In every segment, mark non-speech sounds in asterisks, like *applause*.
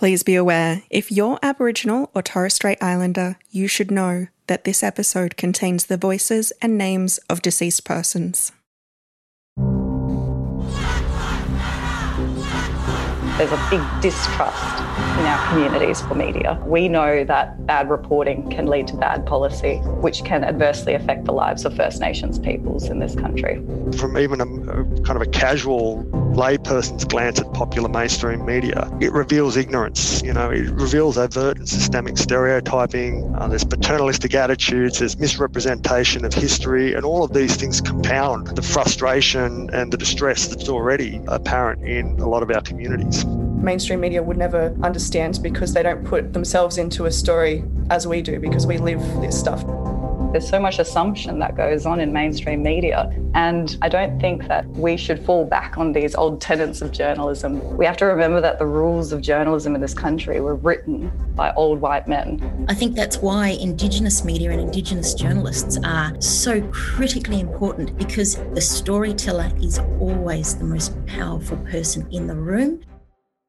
Please be aware if you're Aboriginal or Torres Strait Islander, you should know that this episode contains the voices and names of deceased persons. There's a big distrust in our communities for media. We know that bad reporting can lead to bad policy, which can adversely affect the lives of First Nations peoples in this country. From even a, a kind of a casual layperson's glance at popular mainstream media, it reveals ignorance. You know, it reveals overt and systemic stereotyping. Uh, there's paternalistic attitudes. There's misrepresentation of history, and all of these things compound the frustration and the distress that's already apparent in a lot of our communities mainstream media would never understand because they don't put themselves into a story as we do because we live this stuff. There's so much assumption that goes on in mainstream media, and I don't think that we should fall back on these old tenets of journalism. We have to remember that the rules of journalism in this country were written by old white men. I think that's why Indigenous media and Indigenous journalists are so critically important because the storyteller is always the most powerful person in the room.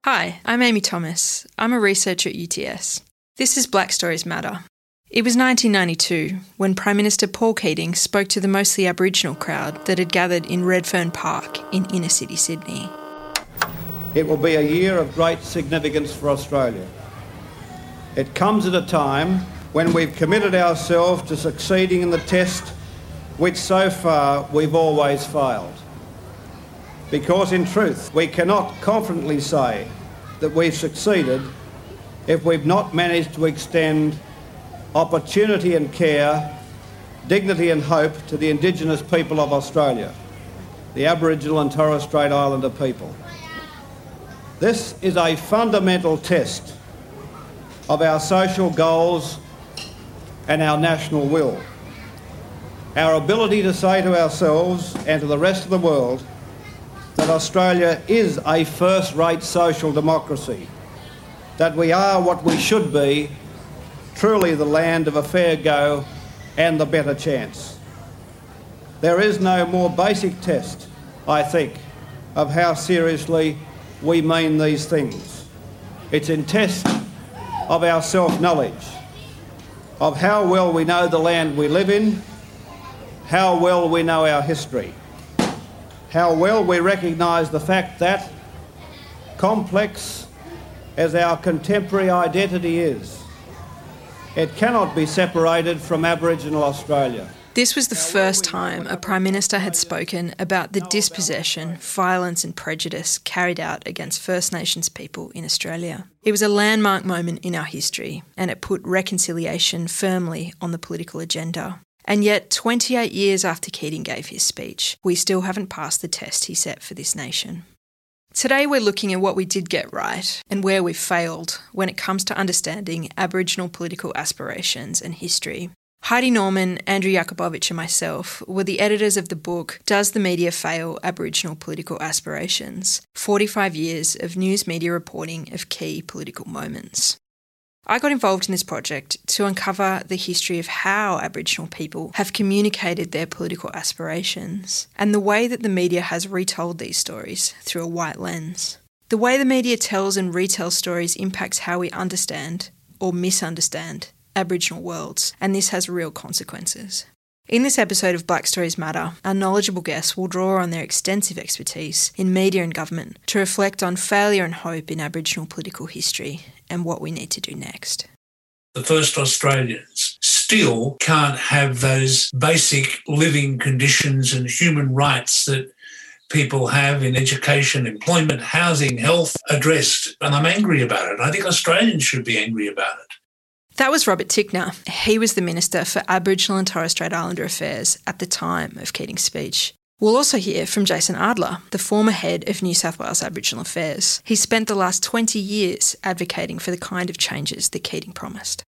Hi, I'm Amy Thomas. I'm a researcher at UTS. This is Black Stories Matter. It was 1992 when Prime Minister Paul Keating spoke to the mostly Aboriginal crowd that had gathered in Redfern Park in inner city Sydney. It will be a year of great significance for Australia. It comes at a time when we've committed ourselves to succeeding in the test which so far we've always failed because in truth we cannot confidently say that we've succeeded if we've not managed to extend opportunity and care, dignity and hope to the Indigenous people of Australia, the Aboriginal and Torres Strait Islander people. This is a fundamental test of our social goals and our national will. Our ability to say to ourselves and to the rest of the world that Australia is a first rate social democracy, that we are what we should be, truly the land of a fair go and the better chance. There is no more basic test, I think, of how seriously we mean these things. It's in test of our self knowledge, of how well we know the land we live in, how well we know our history how well we recognise the fact that, complex as our contemporary identity is, it cannot be separated from Aboriginal Australia. This was the first time a Prime Minister had spoken about the dispossession, violence, and prejudice carried out against First Nations people in Australia. It was a landmark moment in our history, and it put reconciliation firmly on the political agenda. And yet, 28 years after Keating gave his speech, we still haven't passed the test he set for this nation. Today, we're looking at what we did get right and where we've failed when it comes to understanding Aboriginal political aspirations and history. Heidi Norman, Andrew Jakubowicz, and myself were the editors of the book Does the Media Fail Aboriginal Political Aspirations? 45 Years of News Media Reporting of Key Political Moments. I got involved in this project to uncover the history of how Aboriginal people have communicated their political aspirations and the way that the media has retold these stories through a white lens. The way the media tells and retells stories impacts how we understand or misunderstand Aboriginal worlds, and this has real consequences. In this episode of Black Stories Matter, our knowledgeable guests will draw on their extensive expertise in media and government to reflect on failure and hope in Aboriginal political history and what we need to do next. The first Australians still can't have those basic living conditions and human rights that people have in education, employment, housing, health addressed. And I'm angry about it. I think Australians should be angry about it. That was Robert Tickner. He was the Minister for Aboriginal and Torres Strait Islander Affairs at the time of Keating's speech. We'll also hear from Jason Ardler, the former head of New South Wales Aboriginal Affairs. He spent the last 20 years advocating for the kind of changes that Keating promised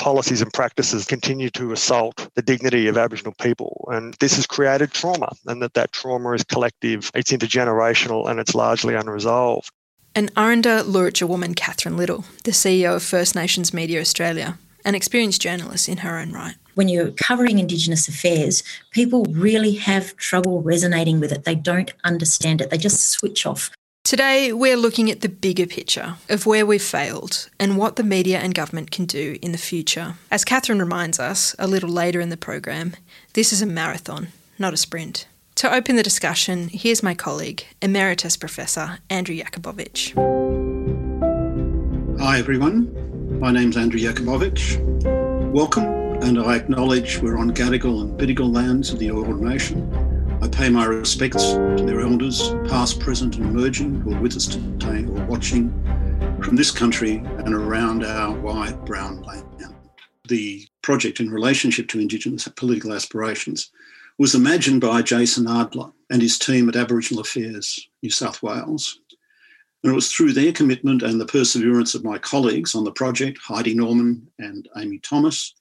policies and practices continue to assault the dignity of Aboriginal people. And this has created trauma, and that that trauma is collective, it's intergenerational, and it's largely unresolved. And Aranda Luritja woman Catherine Liddle, the CEO of First Nations Media Australia, an experienced journalist in her own right. When you're covering Indigenous affairs, people really have trouble resonating with it. They don't understand it, they just switch off. Today, we're looking at the bigger picture of where we've failed and what the media and government can do in the future. As Catherine reminds us a little later in the program, this is a marathon, not a sprint. To open the discussion, here's my colleague, Emeritus Professor Andrew Jakubowicz. Hi, everyone. My name's Andrew Jakubowicz. Welcome, and I acknowledge we're on Gadigal and Bidjigal lands of the Eora Nation I pay my respects to their elders, past, present, and emerging, who are with us today or watching from this country and around our wide brown land. The project in relationship to Indigenous political aspirations was imagined by Jason Ardler and his team at Aboriginal Affairs, New South Wales. And it was through their commitment and the perseverance of my colleagues on the project, Heidi Norman and Amy Thomas,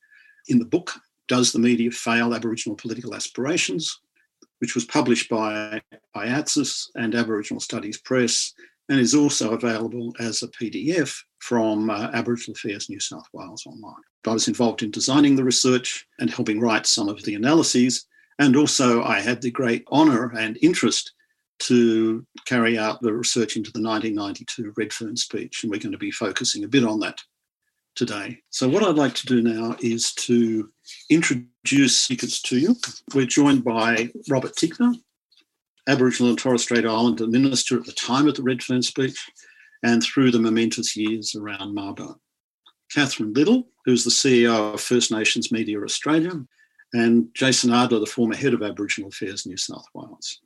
in the book, Does the Media Fail Aboriginal Political Aspirations? which was published by AIATSIS and Aboriginal Studies Press and is also available as a PDF from uh, Aboriginal Affairs New South Wales online. I was involved in designing the research and helping write some of the analyses. And also, I had the great honour and interest to carry out the research into the 1992 Redfern speech. And we're going to be focusing a bit on that today. So, what I'd like to do now is to introduce speakers to you. We're joined by Robert Tickner, Aboriginal and Torres Strait Islander minister at the time of the Redfern speech and through the momentous years around Mabo. Catherine Liddle, who's the CEO of First Nations Media Australia, and Jason Ardler, the former head of Aboriginal Affairs New South Wales.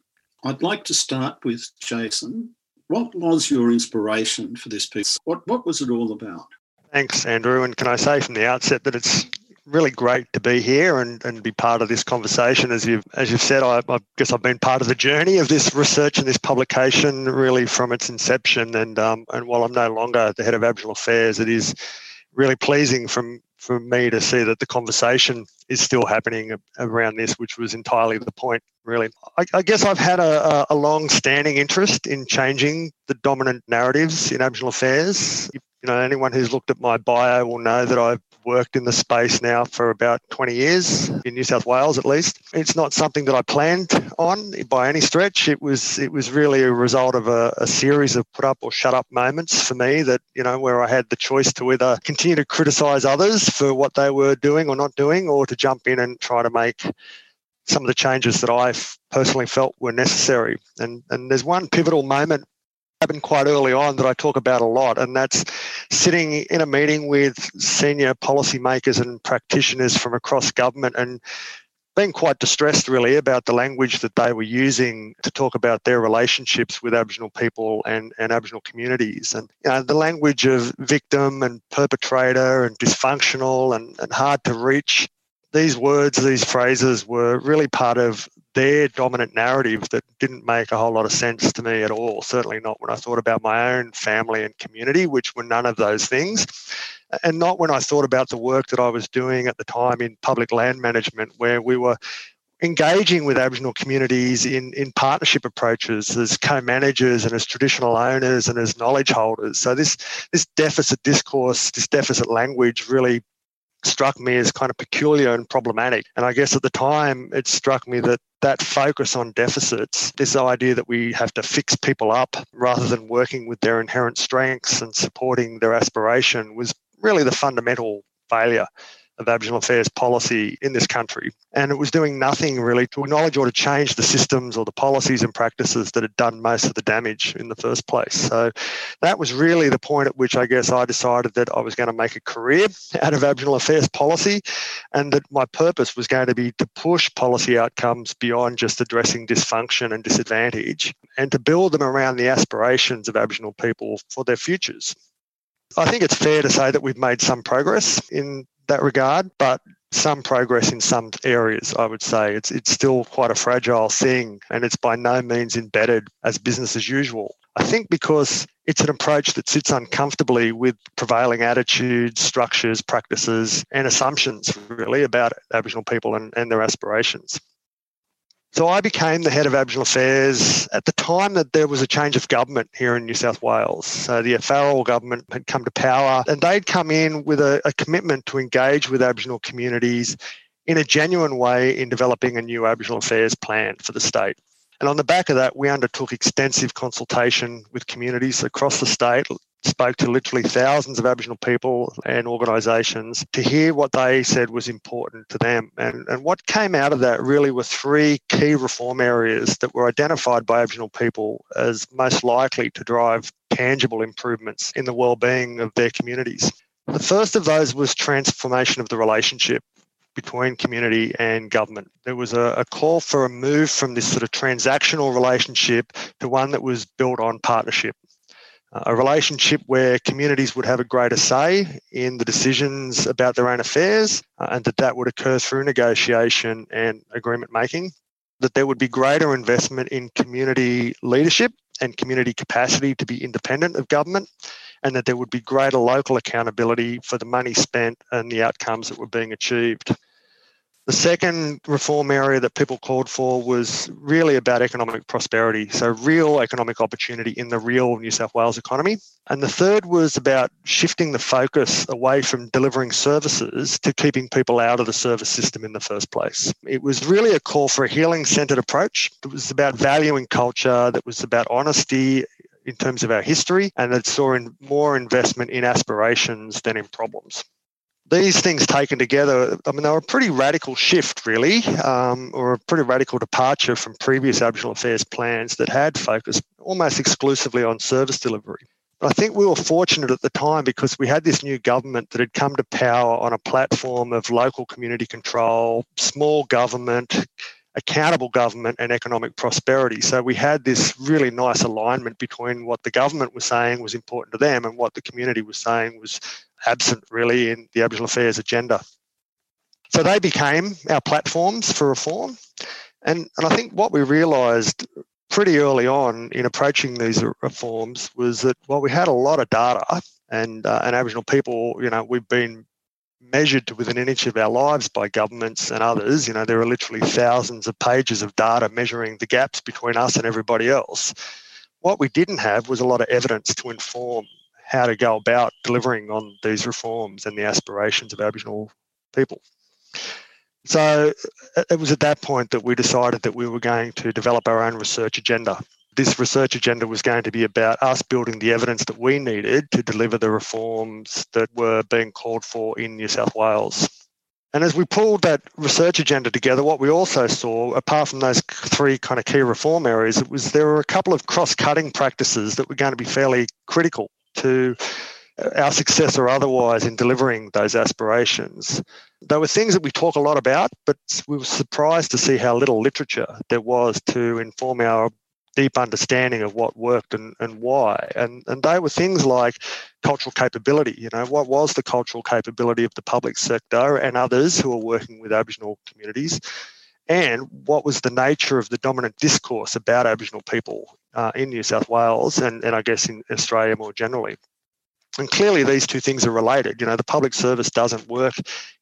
I'd like to start with Jason. What was your inspiration for this piece? What, what was it all about? Thanks, Andrew. And can I say from the outset that it's really great to be here and, and be part of this conversation. As you've as you've said, I, I, guess I've been part of the journey of this research and this publication really from its inception. And um, and while I'm no longer the head of Aboriginal Affairs, it is really pleasing from for me to see that the conversation is still happening around this, which was entirely the point, really. I, I guess I've had a, a long standing interest in changing the dominant narratives in Aboriginal affairs. You know, anyone who's looked at my bio will know that I've worked in the space now for about 20 years in New South Wales at least. It's not something that I planned on by any stretch. It was it was really a result of a, a, series of put up or shut up moments for me that, you know, where I had the choice to either continue to criticize others for what they were doing or not doing or to jump in and try to make some of the changes that I personally felt were necessary. And and there's one pivotal moment happened quite early on that I talk about a lot, and that's sitting in a meeting with senior policymakers and practitioners from across government and being quite distressed really about the language that they were using to talk about their relationships with Aboriginal people and, and Aboriginal communities. And you know, the language of victim and perpetrator and dysfunctional and, and hard to reach these words, these phrases were really part of their dominant narrative that didn't make a whole lot of sense to me at all. Certainly not when I thought about my own family and community, which were none of those things. And not when I thought about the work that I was doing at the time in public land management, where we were engaging with Aboriginal communities in, in partnership approaches as co-managers and as traditional owners and as knowledge holders. So this this deficit discourse, this deficit language really struck me as kind of peculiar and problematic. And I guess at the time, it struck me that that focus on deficits, this idea that we have to fix people up rather than working with their inherent strengths and supporting their aspiration, was really the fundamental failure of Aboriginal affairs policy in this country. And it was doing nothing really to acknowledge or to change the systems or the policies and practices that had done most of the damage in the first place. So that was really the point at which I guess I decided that I was going to make a career out of Aboriginal affairs policy and that my purpose was going to be to push policy outcomes beyond just addressing dysfunction and disadvantage and to build them around the aspirations of Aboriginal people for their futures. I think it's fair to say that we've made some progress in that regard, but some progress in some areas, I would say. It's, it's still quite a fragile thing and it's by no means embedded as business as usual. I think because it's an approach that sits uncomfortably with prevailing attitudes, structures, practices, and assumptions, really, about Aboriginal people and, and their aspirations. So I became the head of Aboriginal Affairs at the time that there was a change of government here in New South Wales. So the Farrell government had come to power and they'd come in with a, a commitment to engage with Aboriginal communities in a genuine way in developing a new Aboriginal Affairs plan for the state. And on the back of that, we undertook extensive consultation with communities across the state, spoke to literally thousands of Aboriginal people and organisations to hear what they said was important to them. And, and what came out of that really were three key reform areas that were identified by Aboriginal people as most likely to drive tangible improvements in the well-being of their communities. The first of those was transformation of the relationship between community and government. There was a, a, call for a move from this sort of transactional relationship to one that was built on partnership. A relationship where communities would have a greater say in the decisions about their own affairs uh, and that that would occur through negotiation and agreement making. That there would be greater investment in community leadership and community capacity to be independent of government and that there would be greater local accountability for the money spent and the outcomes that were being achieved. The second reform area that people called for was really about economic prosperity, so real economic opportunity in the real New South Wales economy. And the third was about shifting the focus away from delivering services to keeping people out of the service system in the first place. It was really a call for a healing centred approach. It was about valuing culture, that was about honesty in terms of our history, and that saw in more investment in aspirations than in problems these things taken together, I mean, they were a pretty radical shift, really, um, or a pretty radical departure from previous Aboriginal Affairs plans that had focused almost exclusively on service delivery. But I think we were fortunate at the time because we had this new government that had come to power on a platform of local community control, small government, accountable government and economic prosperity. So we had this really nice alignment between what the government was saying was important to them and what the community was saying was absent really in the Aboriginal Affairs agenda. So they became our platforms for reform. And, and I think what we realised pretty early on in approaching these reforms was that while we had a lot of data and, uh, and Aboriginal people, you know, we've been measured to within an inch of our lives by governments and others. You know, there are literally thousands of pages of data measuring the gaps between us and everybody else. What we didn't have was a lot of evidence to inform how to go about delivering on these reforms and the aspirations of Aboriginal people. So it was at that point that we decided that we were going to develop our own research agenda. This research agenda was going to be about us building the evidence that we needed to deliver the reforms that were being called for in New South Wales. And as we pulled that research agenda together, what we also saw, apart from those three kind of key reform areas, it was there were a couple of cross-cutting practices that were going to be fairly critical to our success or otherwise in delivering those aspirations. There were things that we talk a lot about, but we were surprised to see how little literature there was to inform our deep understanding of what worked and, and why. And, and they were things like cultural capability. You know, what was the cultural capability of the public sector and others who are working with Aboriginal communities? And what was the nature of the dominant discourse about Aboriginal people uh, in New South Wales and, and I guess in Australia more generally? And clearly, these two things are related. You know, the public service doesn't work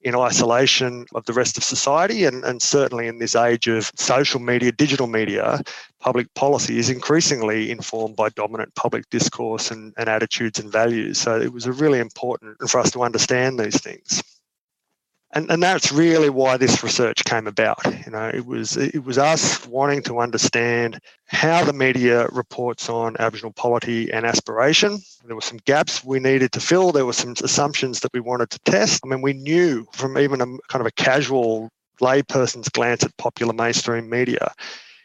in isolation of the rest of society. And, and certainly in this age of social media, digital media, public policy is increasingly informed by dominant public discourse and, and attitudes and values. So it was a really important for us to understand these things and, and that's really why this research came about. You know, it was it was us wanting to understand how the media reports on Aboriginal polity and aspiration. There were some gaps we needed to fill. There were some assumptions that we wanted to test. I mean, we knew from even a kind of a casual layperson's glance at popular mainstream media,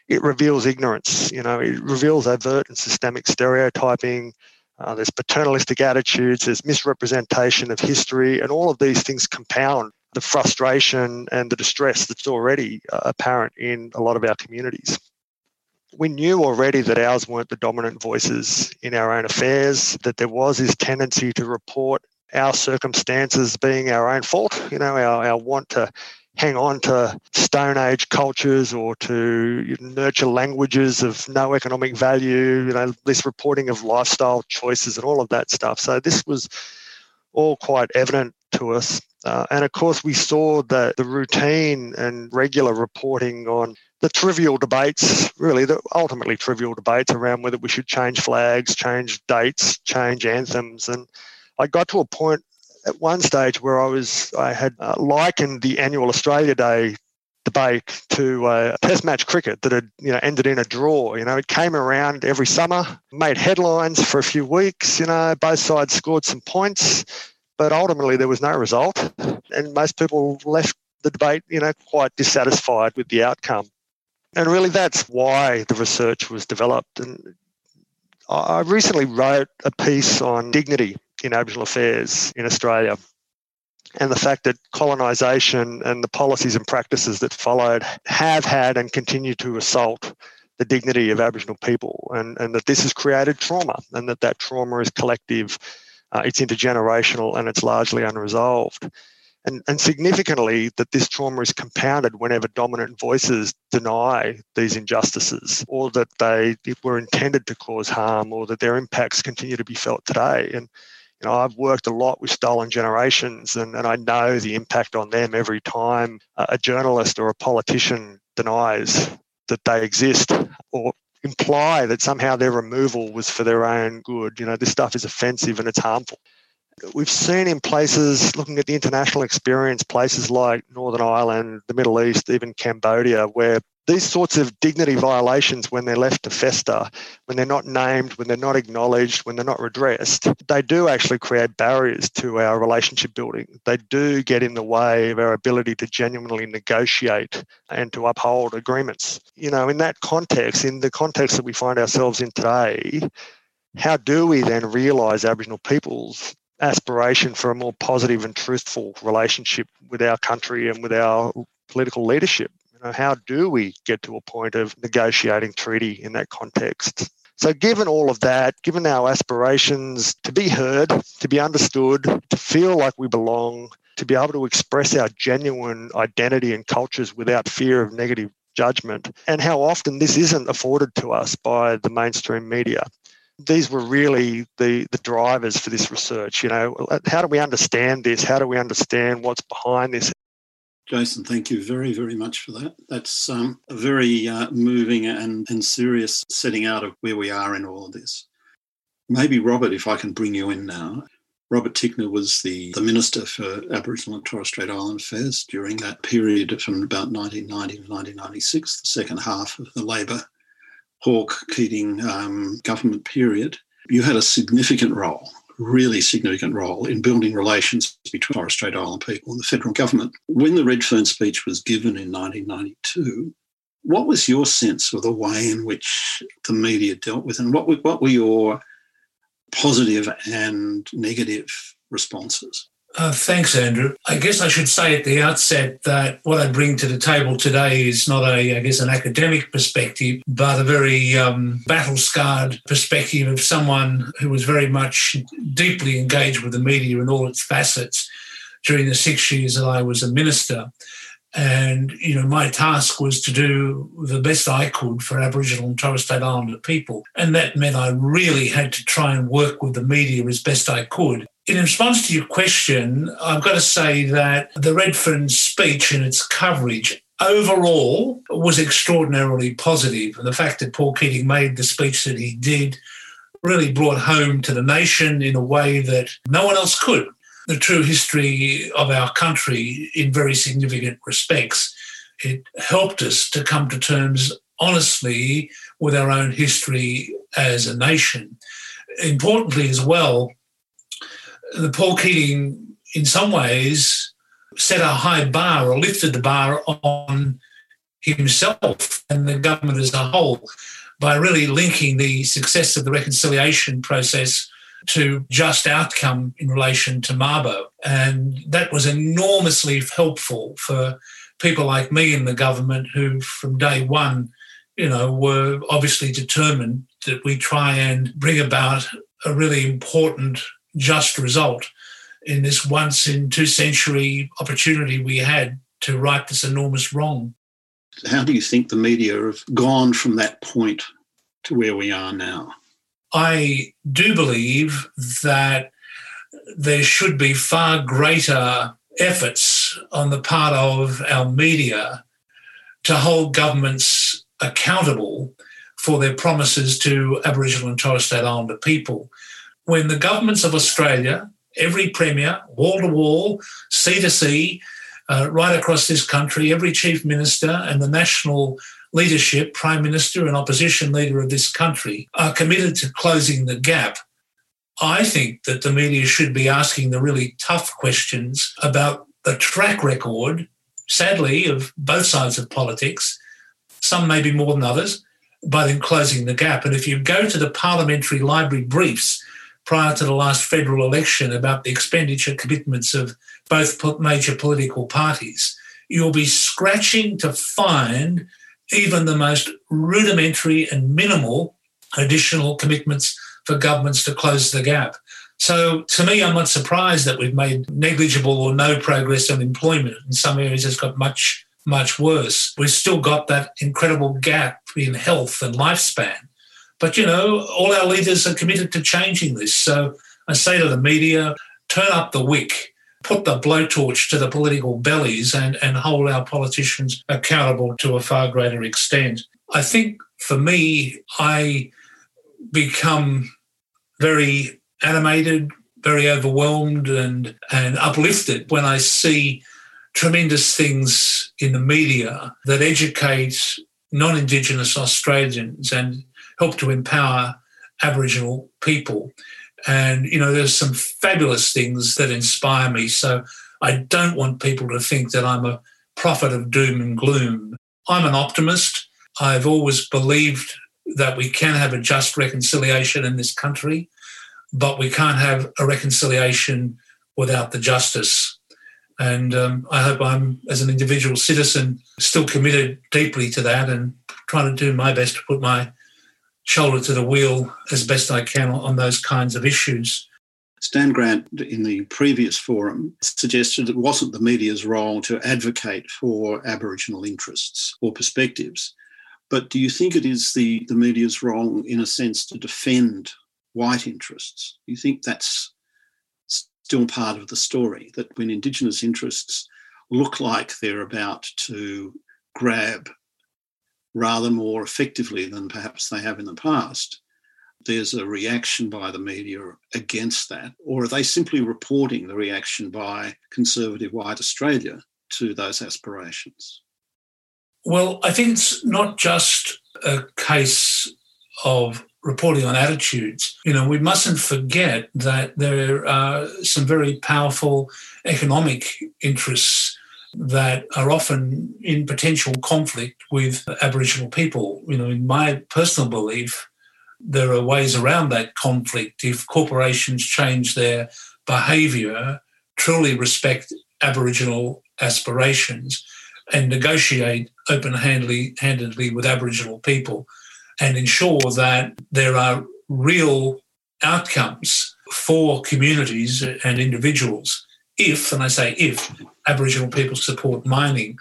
it reveals ignorance. You know, it reveals overt and systemic stereotyping. Uh, there's paternalistic attitudes, there's misrepresentation of history, and all of these things compound the frustration and the distress that's already uh, apparent in a lot of our communities. We knew already that ours weren't the dominant voices in our own affairs, that there was this tendency to report our circumstances being our own fault, you know, our, our want to hang on to Stone Age cultures or to nurture languages of no economic value, you know, this reporting of lifestyle choices and all of that stuff. So this was all quite evident to us uh, and of course, we saw that the routine and regular reporting on the trivial debates, really, the ultimately trivial debates around whether we should change flags, change dates, change anthems. And I got to a point at one stage where I was, I had uh, likened the annual Australia Day debate to uh, Test match cricket that had you know ended in a draw. You know, it came around every summer, made headlines for a few weeks. You know, both sides scored some points, but ultimately there was no result, and most people left the debate, you know, quite dissatisfied with the outcome. And really, that's why the research was developed. And I recently wrote a piece on dignity in Aboriginal affairs in Australia and the fact that colonisation and the policies and practices that followed have had and continue to assault the dignity of Aboriginal people, and, and that this has created trauma, and that that trauma is collective, uh, it's intergenerational, and it's largely unresolved. And, and significantly, that this trauma is compounded whenever dominant voices deny these injustices or that they were intended to cause harm or that their impacts continue to be felt today. And you know, I've worked a lot with stolen generations and, and I know the impact on them every time a journalist or a politician denies that they exist or imply that somehow their removal was for their own good. You know, this stuff is offensive and it's harmful. We've seen in places, looking at the international experience, places like Northern Ireland, the Middle East, even Cambodia, where these sorts of dignity violations, when they're left to fester, when they're not named, when they're not acknowledged, when they're not redressed, they do actually create barriers to our relationship building. They do get in the way of our ability to genuinely negotiate and to uphold agreements. You know, in that context, in the context that we find ourselves in today, how do we then realise Aboriginal peoples aspiration for a more positive and truthful relationship with our country and with our political leadership. You know, how do we get to a point of negotiating treaty in that context? So, given all of that, given our aspirations to be heard, to be understood, to feel like we belong, to be able to express our genuine identity and cultures without fear of negative judgment, and how often this isn't afforded to us by the mainstream media these were really the the drivers for this research. You know, how do we understand this? How do we understand what's behind this? Jason, thank you very, very much for that. That's um, a very uh, moving and, and serious setting out of where we are in all of this. Maybe, Robert, if I can bring you in now. Robert Tickner was the, the Minister for Aboriginal and Torres Strait Island Affairs during that period from about 1990 to 1996, the second half of the Labor Hawke Keating um, government period, you had a significant role, really significant role in building relations between Torres Strait Island people and the federal government. When the Redfern speech was given in 1992, what was your sense of the way in which the media dealt with, and what were, what were your positive and negative responses? Uh, thanks, Andrew. I guess I should say at the outset that what I bring to the table today is not a, I guess, an academic perspective, but a very um, battle scarred perspective of someone who was very much deeply engaged with the media in all its facets during the six years that I was a minister. And, you know, my task was to do the best I could for Aboriginal and Torres Strait Islander people. And that meant I really had to try and work with the media as best I could in response to your question, I've got to say that the Redfern speech and its coverage overall was extraordinarily positive. And the fact that Paul Keating made the speech that he did really brought home to the nation in a way that no one else could the true history of our country in very significant respects. It helped us to come to terms honestly with our own history as a nation. Importantly, as well, the Paul Keating, in some ways, set a high bar or lifted the bar on himself and the government as a whole by really linking the success of the reconciliation process to just outcome in relation to Mabo. And that was enormously helpful for people like me in the government who, from day one, you know, were obviously determined that we try and bring about a really important just result in this once in two century opportunity we had to right this enormous wrong. How do you think the media have gone from that point to where we are now? I do believe that there should be far greater efforts on the part of our media to hold governments accountable for their promises to Aboriginal and Torres Strait Islander people when the governments of Australia, every premier, wall to wall, sea to sea, uh, right across this country, every chief minister and the national leadership, prime minister and opposition leader of this country, are committed to closing the gap. I think that the media should be asking the really tough questions about the track record, sadly, of both sides of politics. Some maybe more than others, but in closing the gap. And if you go to the parliamentary library briefs prior to the last federal election about the expenditure commitments of both major political parties, you'll be scratching to find even the most rudimentary and minimal additional commitments for governments to close the gap. So, to me, I'm not surprised that we've made negligible or no progress on employment. In some areas, it's got much, much worse. We've still got that incredible gap in health and lifespan. But, you know, all our leaders are committed to changing this. So, I say to the media, turn up the wick put the blowtorch to the political bellies and, and hold our politicians accountable to a far greater extent. I think for me, I become very animated, very overwhelmed and, and uplifted when I see tremendous things in the media that educate non Indigenous Australians and help to empower Aboriginal people. And, you know, there's some fabulous things that inspire me. So I don't want people to think that I'm a prophet of doom and gloom. I'm an optimist. I've always believed that we can have a just reconciliation in this country, but we can't have a reconciliation without the justice. And um, I hope I'm, as an individual citizen, still committed deeply to that and trying to do my best to put my shoulder to the wheel as best I can on those kinds of issues. Stan Grant, in the previous forum, suggested it wasn't the media's role to advocate for Aboriginal interests or perspectives. But do you think it is the, the media's role, in a sense, to defend white interests? Do you think that's still part of the story? That when Indigenous interests look like they're about to grab rather more effectively than perhaps they have in the past, there's a reaction by the media against that? Or are they simply reporting the reaction by conservative white Australia to those aspirations? Well, I think it's not just a case of reporting on attitudes. You know, we mustn't forget that there are some very powerful economic interests that are often in potential conflict with Aboriginal people. You know, in my personal belief, there are ways around that conflict if corporations change their behaviour, truly respect Aboriginal aspirations, and negotiate open handedly with Aboriginal people and ensure that there are real outcomes for communities and individuals if, and I say if, Aboriginal people support mining.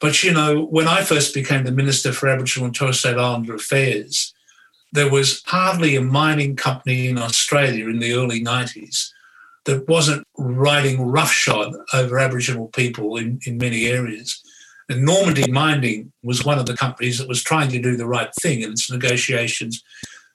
But you know, when I first became the Minister for Aboriginal and Torres Strait Islander Affairs, there was hardly a mining company in Australia in the early 90s that wasn't riding roughshod over Aboriginal people in, in many areas. And Normandy Mining was one of the companies that was trying to do the right thing in its negotiations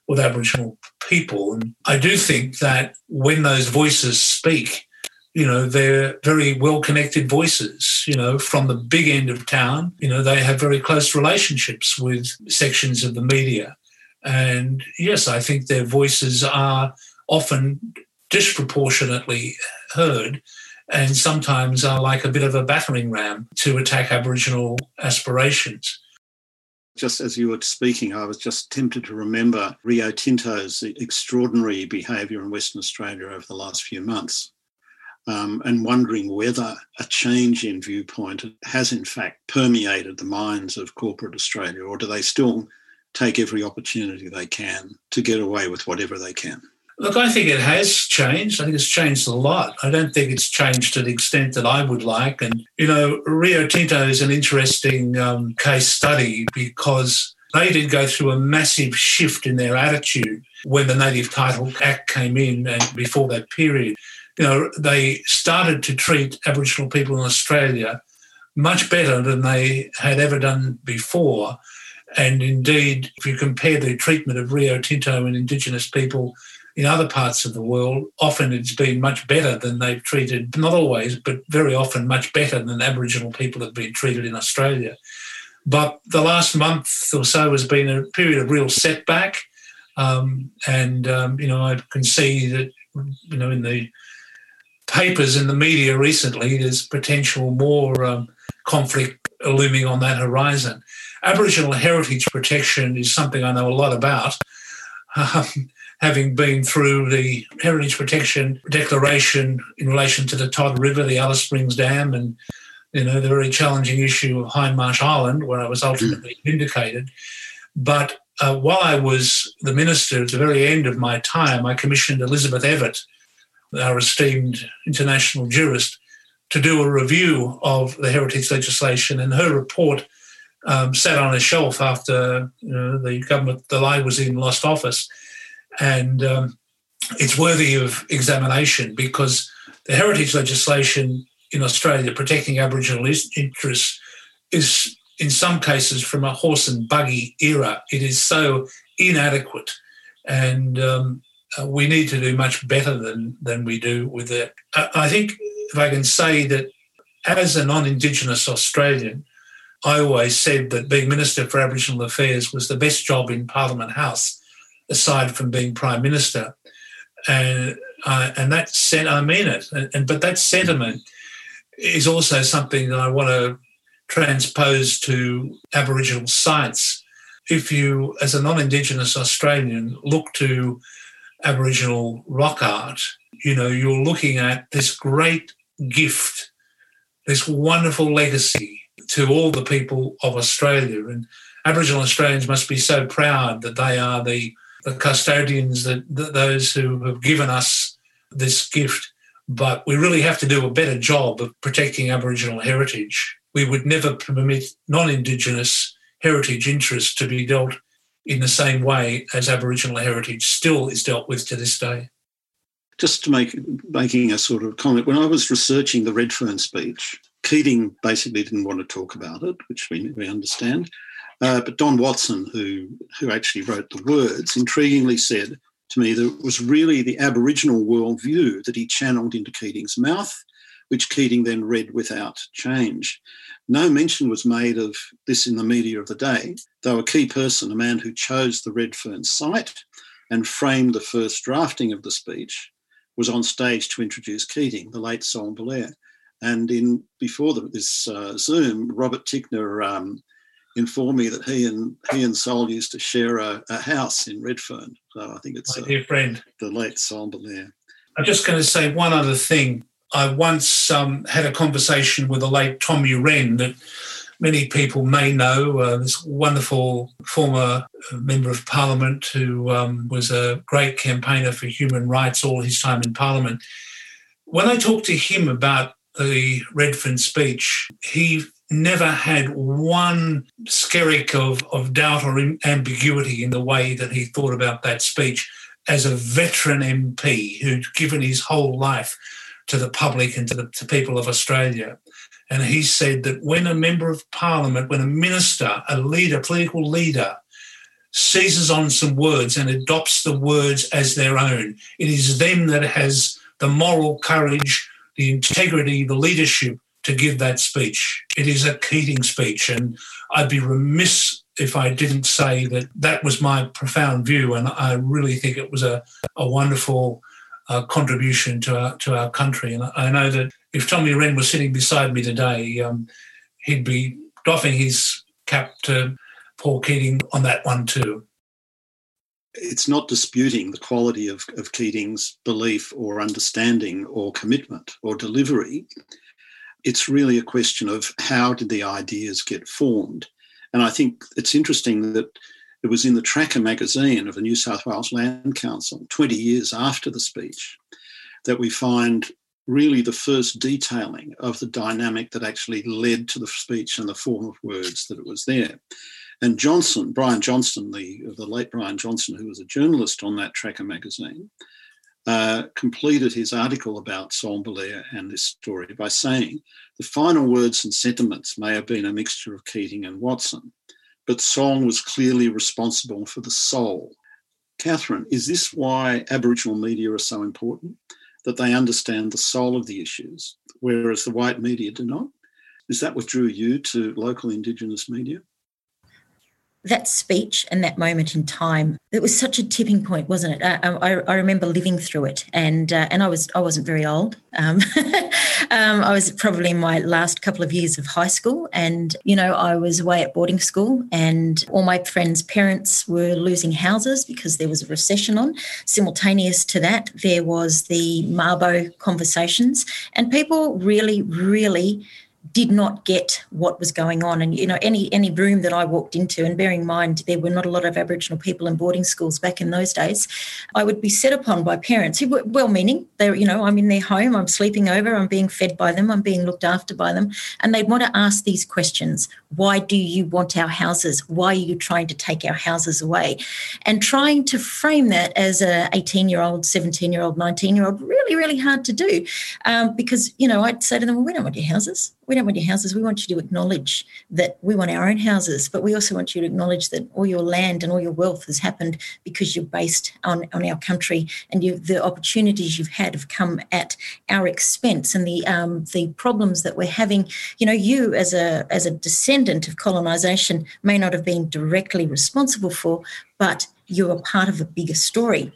with Aboriginal people. And I do think that when those voices speak, you know, they're very well connected voices, you know, from the big end of town. You know, they have very close relationships with sections of the media. And yes, I think their voices are often disproportionately heard and sometimes are like a bit of a battering ram to attack Aboriginal aspirations. Just as you were speaking, I was just tempted to remember Rio Tinto's extraordinary behaviour in Western Australia over the last few months um, and wondering whether a change in viewpoint has in fact permeated the minds of corporate Australia, or do they still take every opportunity they can to get away with whatever they can? Look, I think it has changed. I think it's changed a lot. I don't think it's changed to the extent that I would like. And, you know, Rio Tinto is an interesting um, case study because they did go through a massive shift in their attitude when the Native Title Act came in and before that period you know, they started to treat Aboriginal people in Australia much better than they had ever done before. And indeed, if you compare the treatment of Rio Tinto and Indigenous people in other parts of the world, often it's been much better than they've treated, not always, but very often much better than Aboriginal people have been treated in Australia. But the last month or so has been a period of real setback. Um, and, um, you know, I can see that, you know, in the papers in the media recently, there's potential more um, conflict looming on that horizon. Aboriginal heritage protection is something I know a lot about, um, having been through the Heritage Protection Declaration in relation to the Todd River, the Alice Springs Dam, and you know the very challenging issue of Hindmarsh Island, where I was ultimately vindicated. But uh, while I was the minister at the very end of my time, I commissioned Elizabeth Evatt, our esteemed international jurist, to do a review of the heritage legislation, and her report um, sat on a shelf after you know, the government I was in lost office, and um, it's worthy of examination because the heritage legislation in Australia protecting Aboriginal interests is, in some cases, from a horse and buggy era. It is so inadequate, and um, uh, we need to do much better than than we do with it. I think if I can say that as a non-Indigenous Australian, I always said that being Minister for Aboriginal Affairs was the best job in Parliament House, aside from being Prime Minister. And, uh, and that said, I mean it. And, and, but that sentiment is also something that I want to transpose to Aboriginal sites. If you, as a non Indigenous Australian, look to Aboriginal rock art, you know, you're looking at this great gift, this wonderful legacy to all the people of Australia. And Aboriginal Australians must be so proud that they are the, the custodians, that, that those who have given us this gift. But we really have to do a better job of protecting Aboriginal heritage. We would never permit non Indigenous heritage interests to be dealt in the same way as Aboriginal heritage still is dealt with to this day. Just to make making a sort of comment, when I was researching the Redfern speech, Keating basically didn't want to talk about it, which we, we understand. Uh, but Don Watson, who who actually wrote the words, intriguingly said to me that it was really the Aboriginal worldview that he channeled into Keating's mouth, which Keating then read without change. No mention was made of this in the media of the day, though a key person, a man who chose the Redfern site and framed the first drafting of the speech, was on stage to introduce Keating, the late Sol Bellear. And in before the, this uh, Zoom, Robert Tickner um, informed me that he and he and Sol used to share a, a house in Redfern. So I think it's my dear friend, the late Sol Bellear. I'm just going to say one other thing. I once um, had a conversation with the late Tom Uren that many people may know, uh, this wonderful former member of parliament who um, was a great campaigner for human rights all his time in parliament. When I talked to him about the Redfern speech, he never had one skerrick of, of doubt or ambiguity in the way that he thought about that speech as a veteran MP who'd given his whole life to the public and to the to people of Australia. And he said that when a member of parliament, when a minister, a leader, political leader, seizes on some words and adopts the words as their own, it is them that has the moral courage, the integrity, the leadership to give that speech. It is a Keating speech. And I'd be remiss if I didn't say that that was my profound view. And I really think it was a, a wonderful uh, contribution to our to our country. And I know that if Tom Uren was sitting beside me today, um, he'd be doffing his cap to Paul Keating on that one too. It's not disputing the quality of, of Keating's belief or understanding or commitment or delivery. It's really a question of how did the ideas get formed. And I think it's interesting that it was in the Tracker magazine of the New South Wales Land Council 20 years after the speech that we find really the first detailing of the dynamic that actually led to the speech and the form of words that it was there. And Johnson, Brian Johnson, the, the late Brian Johnson, who was a journalist on that Tracker magazine, uh, completed his article about Sol and this story by saying the final words and sentiments may have been a mixture of Keating and Watson, but Sol was clearly responsible for the soul. Catherine, is this why Aboriginal media are so important? That they understand the soul of the issues, whereas the white media do not? Is that what drew you to local Indigenous media? That speech and that moment in time it was such a tipping point wasn't it? I, I, I remember living through it and uh, and i was i wasn't very old. Um, *laughs* um, i was probably in my last couple of years of high school and you know i was away at boarding school and all my friends parents were losing houses because there was a recession on. Simultaneous to that there was the mabo conversations and people really really did not get what was going on. And you know any any room that i walked into and bearing in mind there were not a lot of aboriginal people in boarding schools back in those days i would be set upon by parents who were well meaning they're you know i'm in their home i'm sleeping over i'm being fed by them i'm being looked after by them. And they'd want to ask these questions. Why do you want our houses? Why are you trying to take our houses away? And trying to frame that as a 18 year old 17 year old 19 year old really really hard to do. Um, because you know i'd say to them well we don't want your houses. We don't want your houses. We want you to acknowledge that we want our own houses, but we also want you to acknowledge that all your land and all your wealth has happened because you're based on, on our country and you, the opportunities you've had have come at our expense and the um, the problems that we're having. You know, you as a as a descendant of colonisation may not have been directly responsible for, but you're a part of a bigger story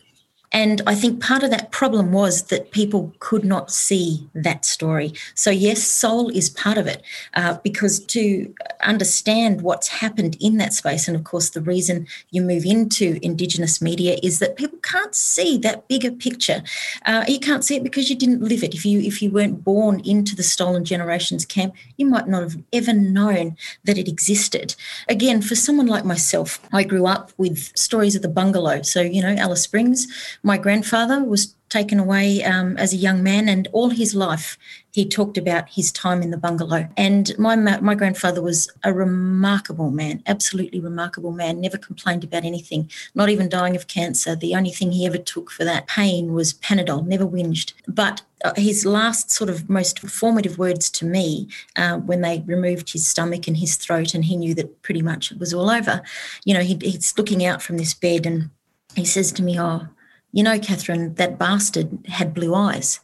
and I think part of that problem was that people could not see that story. So, yes, soul is part of it uh, because to understand what's happened in that space, and of course, the reason you move into Indigenous media is that people can't see that bigger picture. Uh, you can't see it because you didn't live it. If you if you weren't born into the Stolen Generations camp, you might not have ever known that it existed. Again, for someone like myself, I grew up with stories of the bungalow. So, you know, Alice Springs my grandfather was taken away um, as a young man, and all his life he talked about his time in the bungalow. And my my grandfather was a remarkable man, absolutely remarkable man. Never complained about anything, not even dying of cancer. The only thing he ever took for that pain was Panadol. Never whinged. But uh, his last sort of most formative words to me uh, when they removed his stomach and his throat, and he knew that pretty much it was all over. You know, he, he's looking out from this bed and he says to me, "Oh." You know, Catherine, that bastard had blue eyes.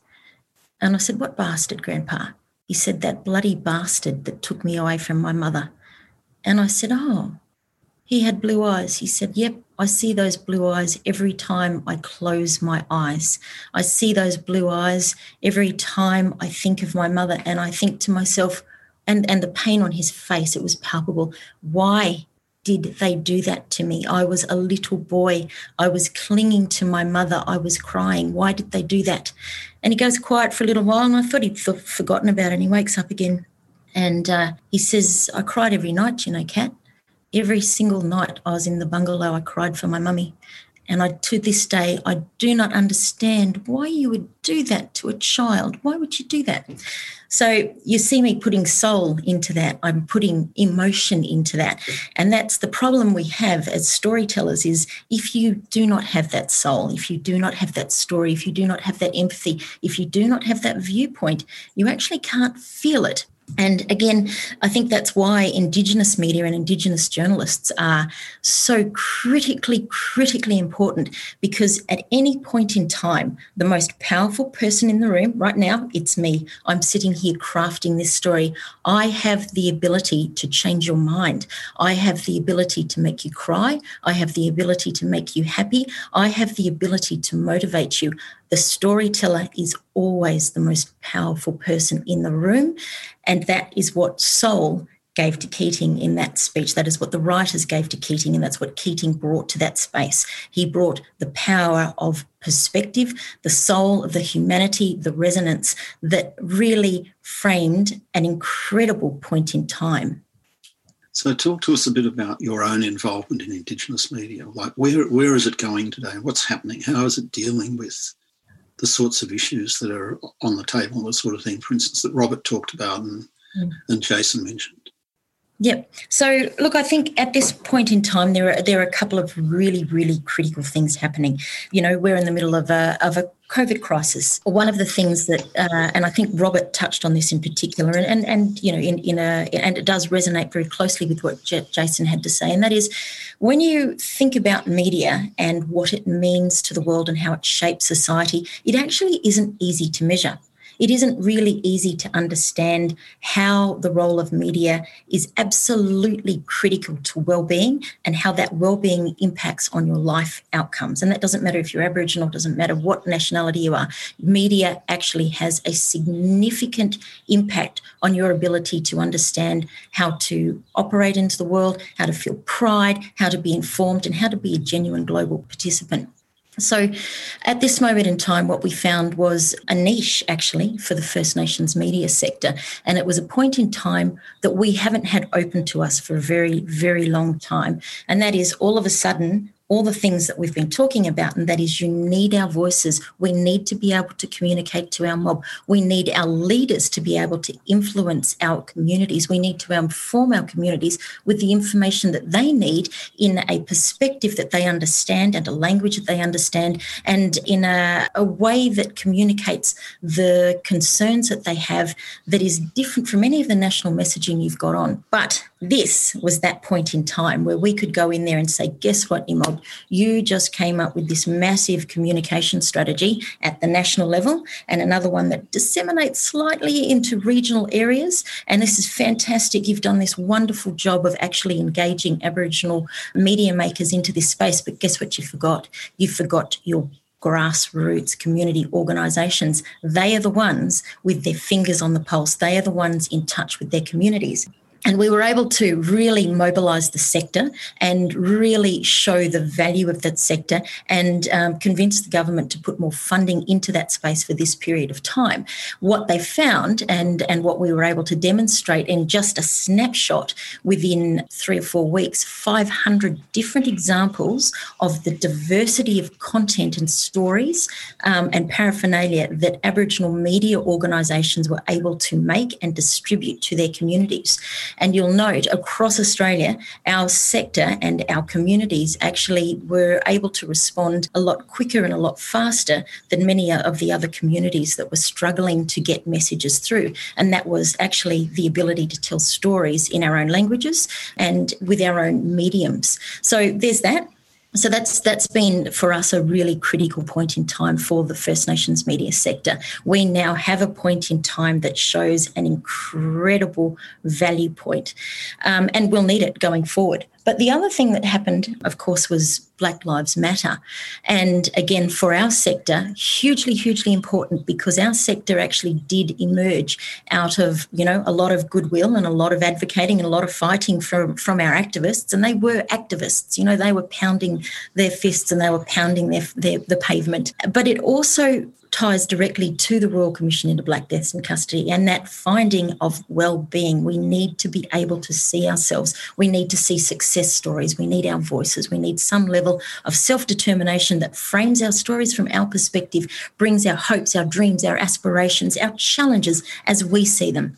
And I said, What bastard, Grandpa? He said, That bloody bastard that took me away from my mother. And I said, Oh, he had blue eyes. He said, Yep, I see those blue eyes every time I close my eyes. I see those blue eyes every time I think of my mother. And I think to myself, and, and the pain on his face, it was palpable. Why did they do that to me? I was a little boy. I was clinging to my mother. I was crying. Why did they do that? And he goes quiet for a little while, and I thought he'd forgotten about it. And he wakes up again, and uh, he says, "I cried every night, you know, Cat. Every single night I was in the bungalow, I cried for my mummy." And I, to this day, I do not understand why you would do that to a child. Why would you do that? So you see me putting soul into that. I'm putting emotion into that. And that's the problem we have as storytellers is if you do not have that soul, if you do not have that story, if you do not have that empathy, if you do not have that viewpoint, you actually can't feel it and again, I think that's why Indigenous media and Indigenous journalists are so critically, critically important because at any point in time, the most powerful person in the room, right now, it's me. I'm sitting here crafting this story. I have the ability to change your mind. I have the ability to make you cry. I have the ability to make you happy. I have the ability to motivate you the storyteller is always the most powerful person in the room. And that is what Soul gave to Keating in that speech. That is what the writers gave to Keating, and that's what Keating brought to that space. He brought the power of perspective, the soul of the humanity, the resonance that really framed an incredible point in time. So, talk to us a bit about your own involvement in Indigenous media. Like, where where is it going today? What's happening? How is it dealing with the sorts of issues that are on the table, the sort of thing, for instance, that Robert talked about and, mm. and Jason mentioned. Yep. So, look, I think at this point in time, there are there are a couple of really, really critical things happening. You know, we're in the middle of a of a COVID crisis. One of the things that, uh, and I think Robert touched on this in particular, and and, and you know, in, in a, and it does resonate very closely with what J- Jason had to say, and that is, when you think about media and what it means to the world and how it shapes society, it actually isn't easy to measure it isn't really easy to understand how the role of media is absolutely critical to well-being and how that well-being impacts on your life outcomes. And that doesn't matter if you're aboriginal doesn't matter what nationality you are media actually has a significant impact on your ability to understand how to operate into the world how to feel pride how to be informed and how to be a genuine global participant so, at this moment in time, what we found was a niche actually for the First Nations media sector. And it was a point in time that we haven't had open to us for a very, very long time. And that is all of a sudden, all the things that we've been talking about, and that is you need our voices. We need to be able to communicate to our mob. We need our leaders to be able to influence our communities. We need to inform our communities with the information that they need in a perspective that they understand and a language that they understand, and in a, a way that communicates the concerns that they have that is different from any of the national messaging you've got on. But this was that point in time where we could go in there and say, guess what, Nimrod? You just came up with this massive communication strategy at the national level and another one that disseminates slightly into regional areas. And this is fantastic. You've done this wonderful job of actually engaging Aboriginal media makers into this space. But guess what you forgot? You forgot your grassroots community organisations. They are the ones with their fingers on the pulse. They are the ones in touch with their communities. And we were able to really mobilise the sector and really show the value of that sector and um, convince the government to put more funding into that space for this period of time. What they found and, and what we were able to demonstrate in just a snapshot within three or four weeks 500 different examples of the diversity of content and stories um, and paraphernalia that Aboriginal media organisations were able to make and distribute to their communities. And you'll note across Australia, our sector and our communities actually were able to respond a lot quicker and a lot faster than many of the other communities that were struggling to get messages through. And that was actually the ability to tell stories in our own languages and with our own mediums. So there's that. So that's that's been for us a really critical point in time for the First Nations media sector. We now have a point in time that shows an incredible value point, um, and we'll need it going forward. But the other thing that happened, of course, was Black Lives Matter. And again, for our sector, hugely, hugely important because our sector actually did emerge out of, you know, a lot of goodwill and a lot of advocating and a lot of fighting from, from our activists. And they were activists, you know, they were pounding their fists and they were pounding their, their the pavement. But it also ties directly to the Royal Commission into Black Deaths in Custody and that finding of well-being. We need to be able to see ourselves. We need to see success stories. We need our voices. We need some level of self-determination that frames our stories from our perspective, brings our hopes, our dreams, our aspirations, our challenges as we see them.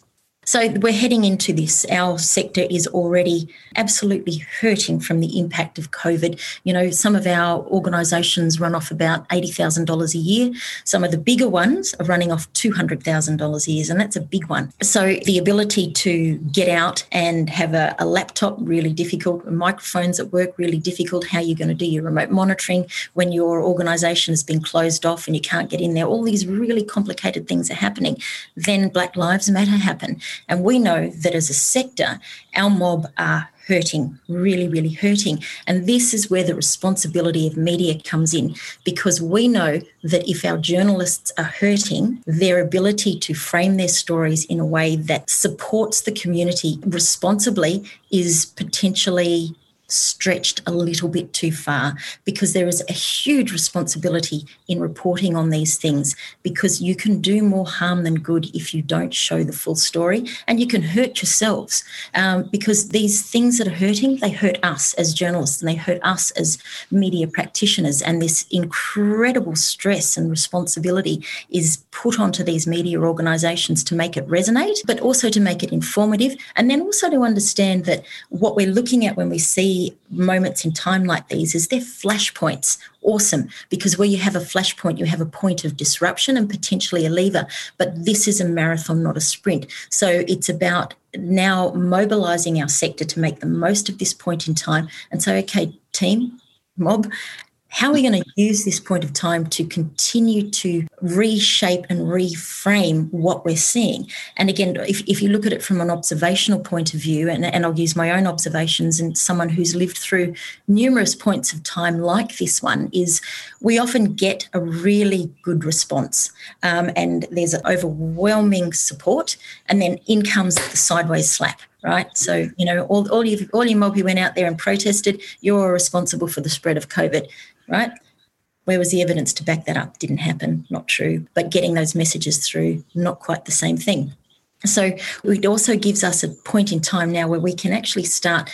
So we're heading into this. Our sector is already absolutely hurting from the impact of COVID. You know, some of our organisations run off about $80,000 a year. Some of the bigger ones are running off $200,000 a year, and that's a big one. So the ability to get out and have a, a laptop, really difficult, microphones at work, really difficult. How you're going to do your remote monitoring when your organisation has been closed off and you can't get in there? All these really complicated things are happening. Then Black Lives Matter happen. And we know that as a sector, our mob are hurting, really, really hurting. And this is where the responsibility of media comes in because we know that if our journalists are hurting, their ability to frame their stories in a way that supports the community responsibly is potentially stretched a little bit too far because there is a huge responsibility in reporting on these things because you can do more harm than good if you don't show the full story and you can hurt yourselves um, because these things that are hurting they hurt us as journalists and they hurt us as media practitioners and this incredible stress and responsibility is put onto these media organizations to make it resonate but also to make it informative and then also to understand that what we're looking at when we see moments in time like these is they're flashpoints. Awesome, because where you have a flashpoint, you have a point of disruption and potentially a lever. But this is a marathon, not a sprint. So it's about now mobilizing our sector to make the most of this point in time and say, okay, team, mob, how are we going to use this point of time to continue to reshape and reframe what we're seeing? And again, if, if you look at it from an observational point of view, and, and I'll use my own observations and someone who's lived through numerous points of time like this one, is we often get a really good response. Um, and there's overwhelming support, and then in comes the sideways slap right? So, you know, all, all, you, all your mob who went out there and protested, you're responsible for the spread of COVID, right? Where was the evidence to back that up? Didn't happen, not true. But getting those messages through, not quite the same thing. So it also gives us a point in time now where we can actually start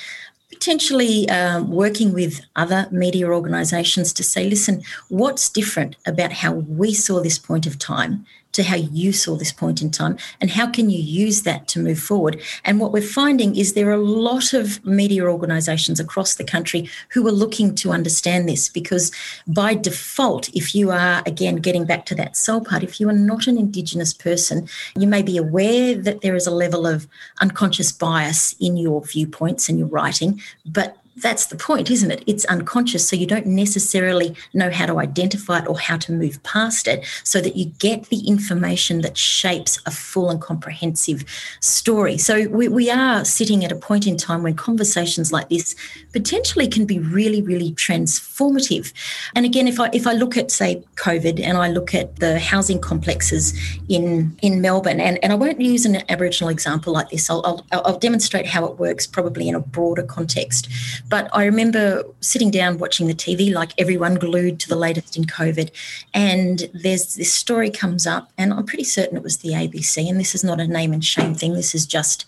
potentially um, working with other media organisations to say, listen, what's different about how we saw this point of time to how you saw this point in time and how can you use that to move forward. And what we're finding is there are a lot of media organizations across the country who are looking to understand this because by default if you are again getting back to that soul part if you are not an indigenous person you may be aware that there is a level of unconscious bias in your viewpoints and your writing but that's the point, isn't it? It's unconscious, so you don't necessarily know how to identify it or how to move past it so that you get the information that shapes a full and comprehensive story. So we, we are sitting at a point in time when conversations like this potentially can be really, really transformative. And again, if I if I look at, say, COVID and I look at the housing complexes in, in Melbourne, and, and I won't use an Aboriginal example like this, I'll, I'll, I'll demonstrate how it works probably in a broader context. But I remember sitting down watching the TV, like everyone glued to the latest in COVID. And there's this story comes up, and I'm pretty certain it was the ABC. And this is not a name and shame thing. This is just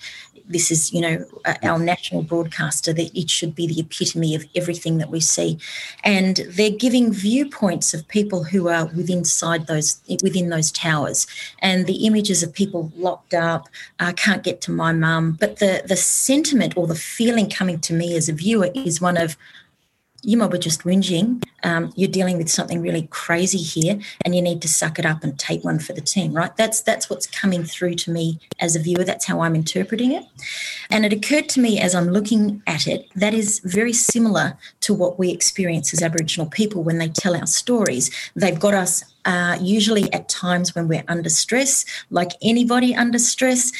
this is, you know, our national broadcaster, that it should be the epitome of everything that we see. And they're giving viewpoints of people who are within inside those within those towers. And the images of people locked up, uh, can't get to my mum. But the the sentiment or the feeling coming to me as a viewer is one of you be just whinging. Um, you're dealing with something really crazy here, and you need to suck it up and take one for the team, right? That's that's what's coming through to me as a viewer. That's how I'm interpreting it. And it occurred to me as I'm looking at it that is very similar to what we experience as Aboriginal people when they tell our stories. They've got us uh, usually at times when we're under stress, like anybody under stress,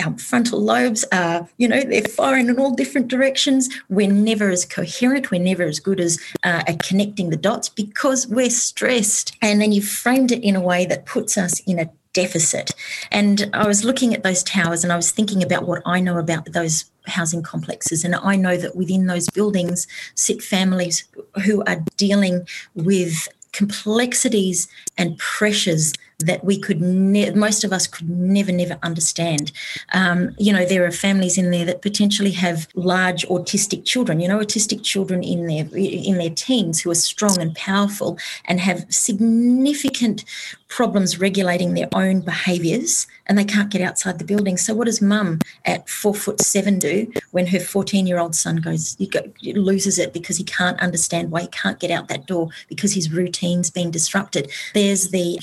our frontal lobes are, you know, they're firing in all different directions. We're never as coherent. We're never as good as uh, at connecting the dots because we're stressed. And then you've framed it in a way that puts us in a deficit. And I was looking at those towers and I was thinking about what I know about those housing complexes. And I know that within those buildings sit families who are dealing with complexities and pressures that we could ne- most of us could never never understand um, you know there are families in there that potentially have large autistic children you know autistic children in their in their teens who are strong and powerful and have significant problems regulating their own behaviours and they can't get outside the building. So what does mum at four foot seven do when her 14 year old son goes, go, loses it because he can't understand why he can't get out that door because his routine's been disrupted. There's the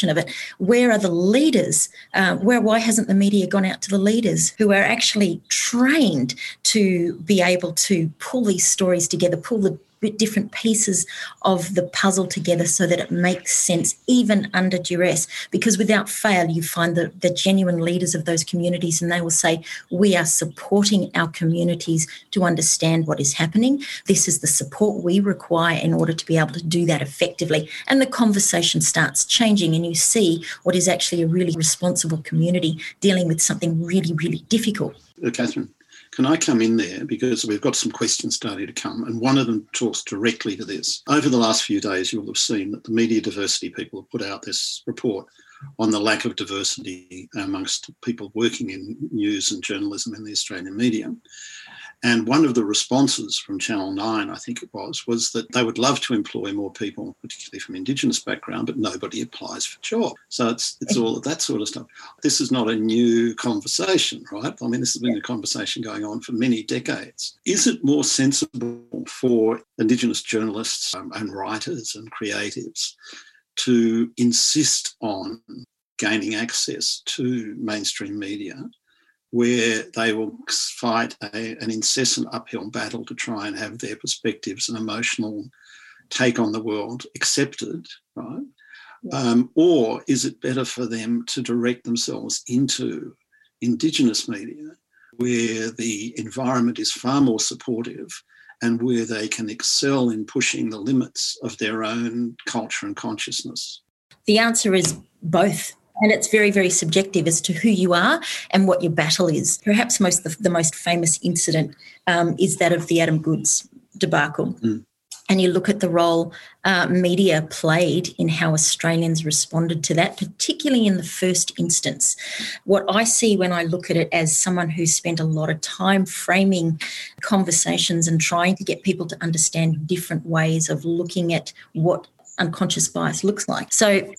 humanisation of it. Where are the leaders? Um, where why hasn't the media gone out to the leaders who are actually trained to be able to pull these stories together, pull the different pieces of the puzzle together so that it makes sense even under duress. Because without fail you find the, the genuine leaders of those communities and they will say we are supporting our communities to understand what is happening. This is the support we require in order to be able to do that effectively. And the conversation starts changing and you see what is actually a really responsible community dealing with something really really difficult. Uh, catherine can I come in there? Because we've got some questions starting to come, and one of them talks directly to this. Over the last few days, you'll have seen that the media diversity people have put out this report on the lack of diversity amongst people working in news and journalism in the Australian media. And one of the responses from Channel 9, I think it was, was that they would love to employ more people, particularly from Indigenous background, but nobody applies for jobs. So it's it's all of that sort of stuff. This is not a new conversation, right? I mean, this has been a conversation going on for many decades. Is it more sensible for Indigenous journalists um, and writers and creatives to insist on gaining access to mainstream media where they will fight a, an incessant uphill battle to try and have their perspectives and emotional take on the world accepted, right? Um, or is it better for them to direct themselves into Indigenous media where the environment is far more supportive and where they can excel in pushing the limits of their own culture and consciousness? The answer is both. And it's very, very subjective as to who you are and what your battle is. Perhaps most the, the most famous incident um, is that of the Adam Goodes debacle. Mm. And you look at the role uh, media played in how Australians responded to that, particularly in the first instance. What I see when I look at it as someone who spent a lot of time framing conversations and trying to get people to understand different ways of looking at what unconscious bias looks like. So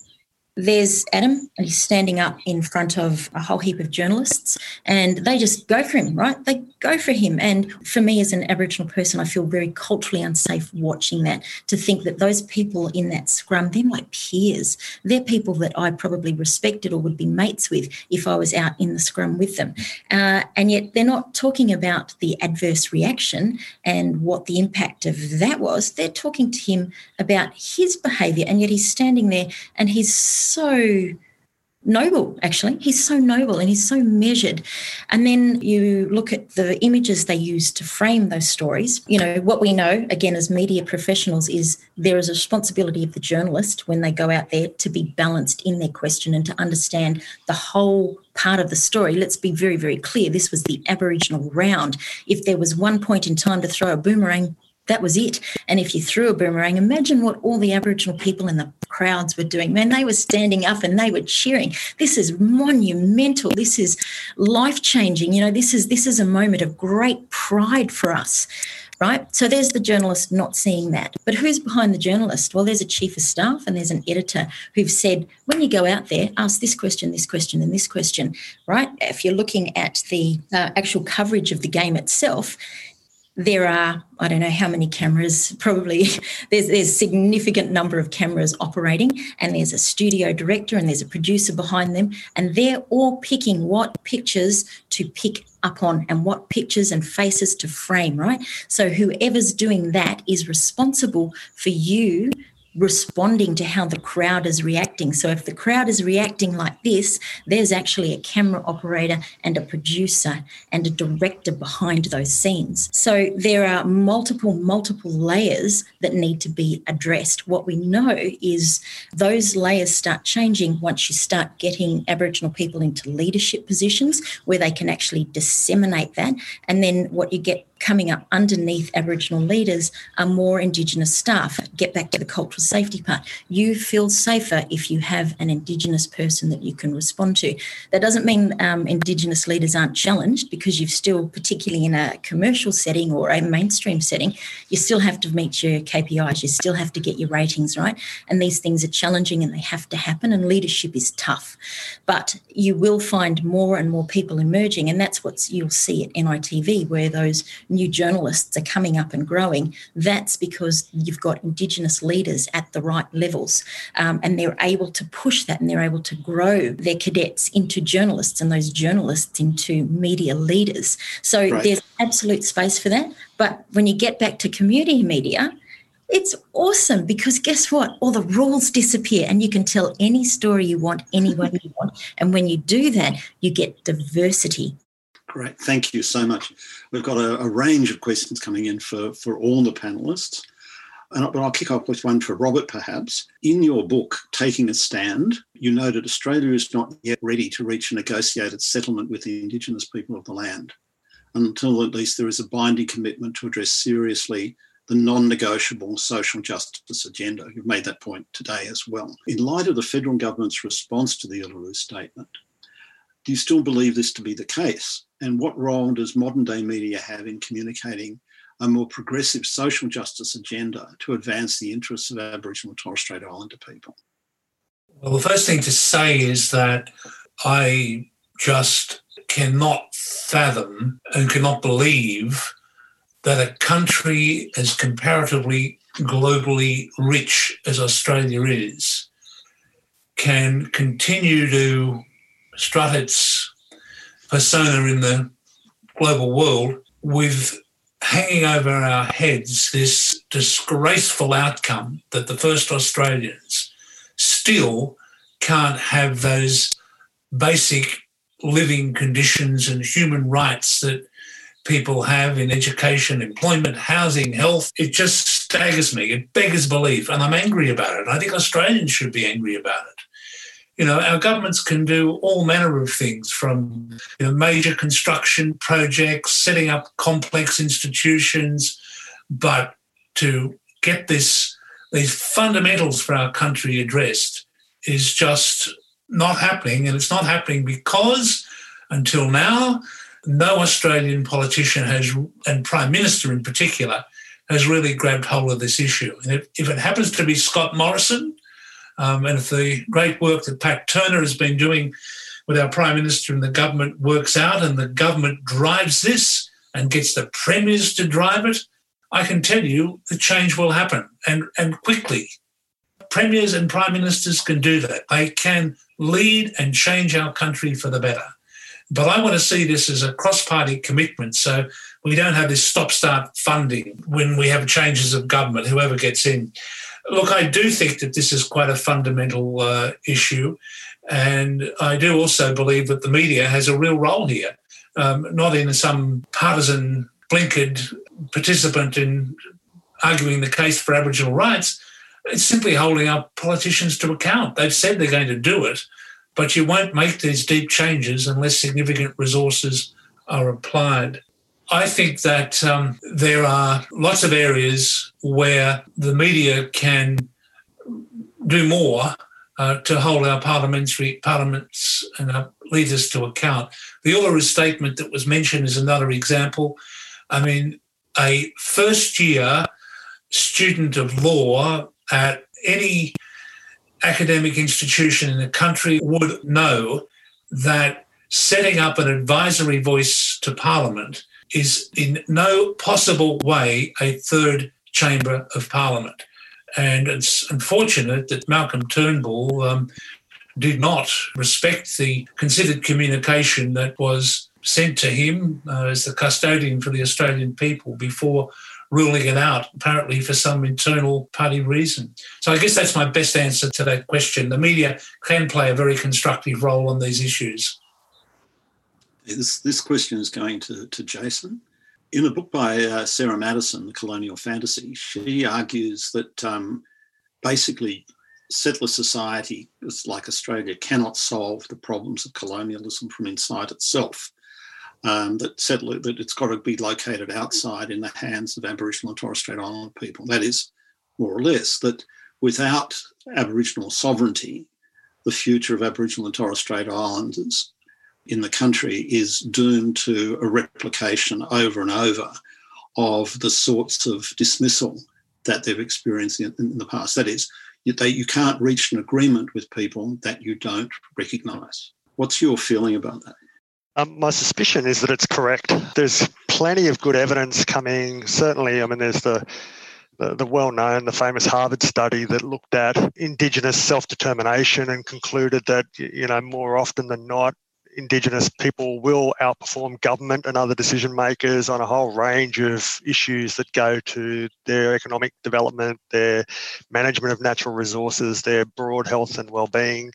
there's Adam, he's standing up in front of a whole heap of journalists, and they just go for him, right? They go for him. And for me, as an Aboriginal person, I feel very culturally unsafe watching that. To think that those people in that scrum, they're my peers. They're people that I probably respected or would be mates with if I was out in the scrum with them. Uh, and yet they're not talking about the adverse reaction and what the impact of that was. They're talking to him about his behaviour, and yet he's standing there and he's so noble actually. He's so noble and he's so measured. And then you look at the images they use to frame those stories. You know what we know again as media professionals is there is a responsibility of the journalist when they go out there to be balanced in their question and to understand the whole part of the story. Let's be very very clear. This was the aboriginal round. If there was one point in time to throw a boomerang that was it. And if you threw a boomerang, imagine what all the Aboriginal people in the crowds were doing. Man, they were standing up and they were cheering. This is monumental. This is life changing. You know, this is this is a moment of great pride for us. Right. So there's the journalist not seeing that. But who's behind the journalist? Well, there's a chief of staff and there's an editor who've said, when you go out there, ask this question, this question, and this question. Right. If you're looking at the uh, actual coverage of the game itself, there are I don't know how many cameras. Probably *laughs* there's there's a significant number of cameras operating, and there's a studio director and there's a producer behind them, and they're all picking what pictures to pick up on and what pictures and faces to frame. Right. So whoever's doing that is responsible for you responding to how the crowd is reacting. So if the crowd is reacting like this, there's actually a camera operator and a producer and a director behind those scenes. So there are multiple, multiple layers that need to be addressed. What we know is those layers start changing once you start getting Aboriginal people into leadership positions where they can actually disseminate that. And then what you get coming up underneath Aboriginal leaders are more Indigenous staff. Get back to the cultural safety part. You feel safer if you have an Indigenous person that you can respond to. That doesn't mean um, Indigenous leaders aren't challenged because you've still, particularly in a commercial setting or a mainstream setting, you still have to meet your KPIs. You still have to get your ratings right. And these things are challenging and they have to happen. And leadership is tough. But you will find more and more people emerging. And that's what you'll see at NITV, where those new journalists are coming up and growing, that's because you've got Indigenous leaders at the right levels um, and they're able to push that and they're able to grow their cadets into journalists and those journalists into media leaders. So right. there's absolute space for that. But when you get back to community media, it's awesome because guess what? All the rules disappear and you can tell any story you want, anyone you want. *laughs* And when you do that, you get diversity Great, thank you so much. We've got a, a, range of questions coming in for, for all the panelists. And I'll kick off with one for Robert, perhaps. In your book, Taking a Stand, you noted Australia is not yet ready to reach a negotiated settlement with the Indigenous people of the land until at least there is a binding commitment to address seriously the non negotiable social justice agenda. You've made that point today as well. In light of the federal government's response to the Uluru Statement, Do you still believe this to be the case? And what role does modern day media have in communicating a more progressive social justice agenda to advance the interests of Aboriginal and Torres Strait Islander people? Well, the first thing to say is that I just cannot fathom and cannot believe that a country as comparatively globally rich as Australia is can continue to strut its persona in the global world with hanging over our heads this disgraceful outcome that the first Australians still can't have those basic living conditions and human rights that people have in education, employment, housing, health. It just staggers me. It beggars belief. And I'm angry about it. I think Australians should be angry about it. You know, our governments can do all manner of things from you know, major construction projects, setting up complex institutions, but to get this these fundamentals for our country addressed is just not happening. And it's not happening because until now, no Australian politician has, and Prime Minister in particular, has really grabbed hold of this issue. And if, if it happens to be Scott Morrison, um, and if the great work that Pat Turner has been doing with our Prime Minister and the government works out and the government drives this and gets the premiers to drive it, I can tell you the change will happen and, and quickly. Premiers and Prime Ministers can do that. They can lead and change our country for the better. But I want to see this as a cross party commitment. So we don't have this stop start funding when we have changes of government, whoever gets in. Look, I do think that this is quite a fundamental uh, issue. And I do also believe that the media has a real role here, um, not in some partisan, blinkered participant in arguing the case for Aboriginal rights. It's simply holding our politicians to account. They've said they're going to do it. But you won't make these deep changes unless significant resources are applied. I think that um, there are lots of areas where the media can do more uh, to hold our parliamentary parliaments and our leaders to account. The Uluru Statement that was mentioned is another example. I mean, a first year student of law at any academic institution in the country would know that setting up an advisory voice to Parliament is in no possible way a third chamber of Parliament. And it's unfortunate that Malcolm Turnbull um, did not respect the considered communication that was sent to him uh, as the custodian for the Australian people before ruling it out, apparently for some internal party reason. So I guess that's my best answer to that question. The media can play a very constructive role on these issues. This, this question is going to, to Jason. In a book by uh, Sarah Maddison, The Colonial Fantasy, she argues that um, basically settler society, like Australia, cannot solve the problems of colonialism from inside itself um, that settler that it's got to be located outside in the hands of Aboriginal and Torres Strait Islander people. That is, more or less, that without Aboriginal sovereignty, the future of Aboriginal and Torres Strait Islanders in the country is doomed to a replication over and over of the sorts of dismissal that they've experienced in, in the past. That is, you, they, you can't reach an agreement with people that you don't recognise. What's your feeling about that? Um, my suspicion is that it's correct. There's plenty of good evidence coming. Certainly, I mean, there's the the, the well known, the famous Harvard study that looked at Indigenous self determination and concluded that, you know, more often than not, Indigenous people will outperform government and other decision makers on a whole range of issues that go to their economic development, their management of natural resources, their broad health and well-being.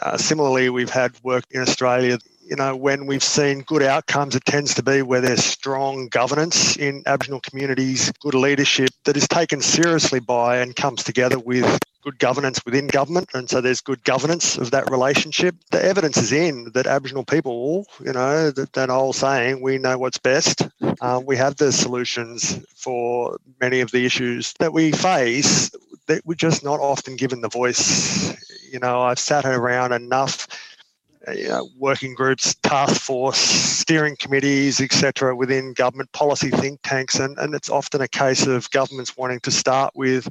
Uh, similarly, we've had work in Australia you know, when we've seen good outcomes, it tends to be where there's strong governance in Aboriginal communities, good leadership that is taken seriously by and comes together with good governance within government. And so there's good governance of that relationship. The evidence is in that Aboriginal people, you know, that, that old saying, we know what's best. Um, we have the solutions for many of the issues that we face that we're just not often given the voice. You know, I've sat around enough uh, you know, working groups, task force, steering committees, etc., within government policy think tanks, and, and it's often a case of governments wanting to start with,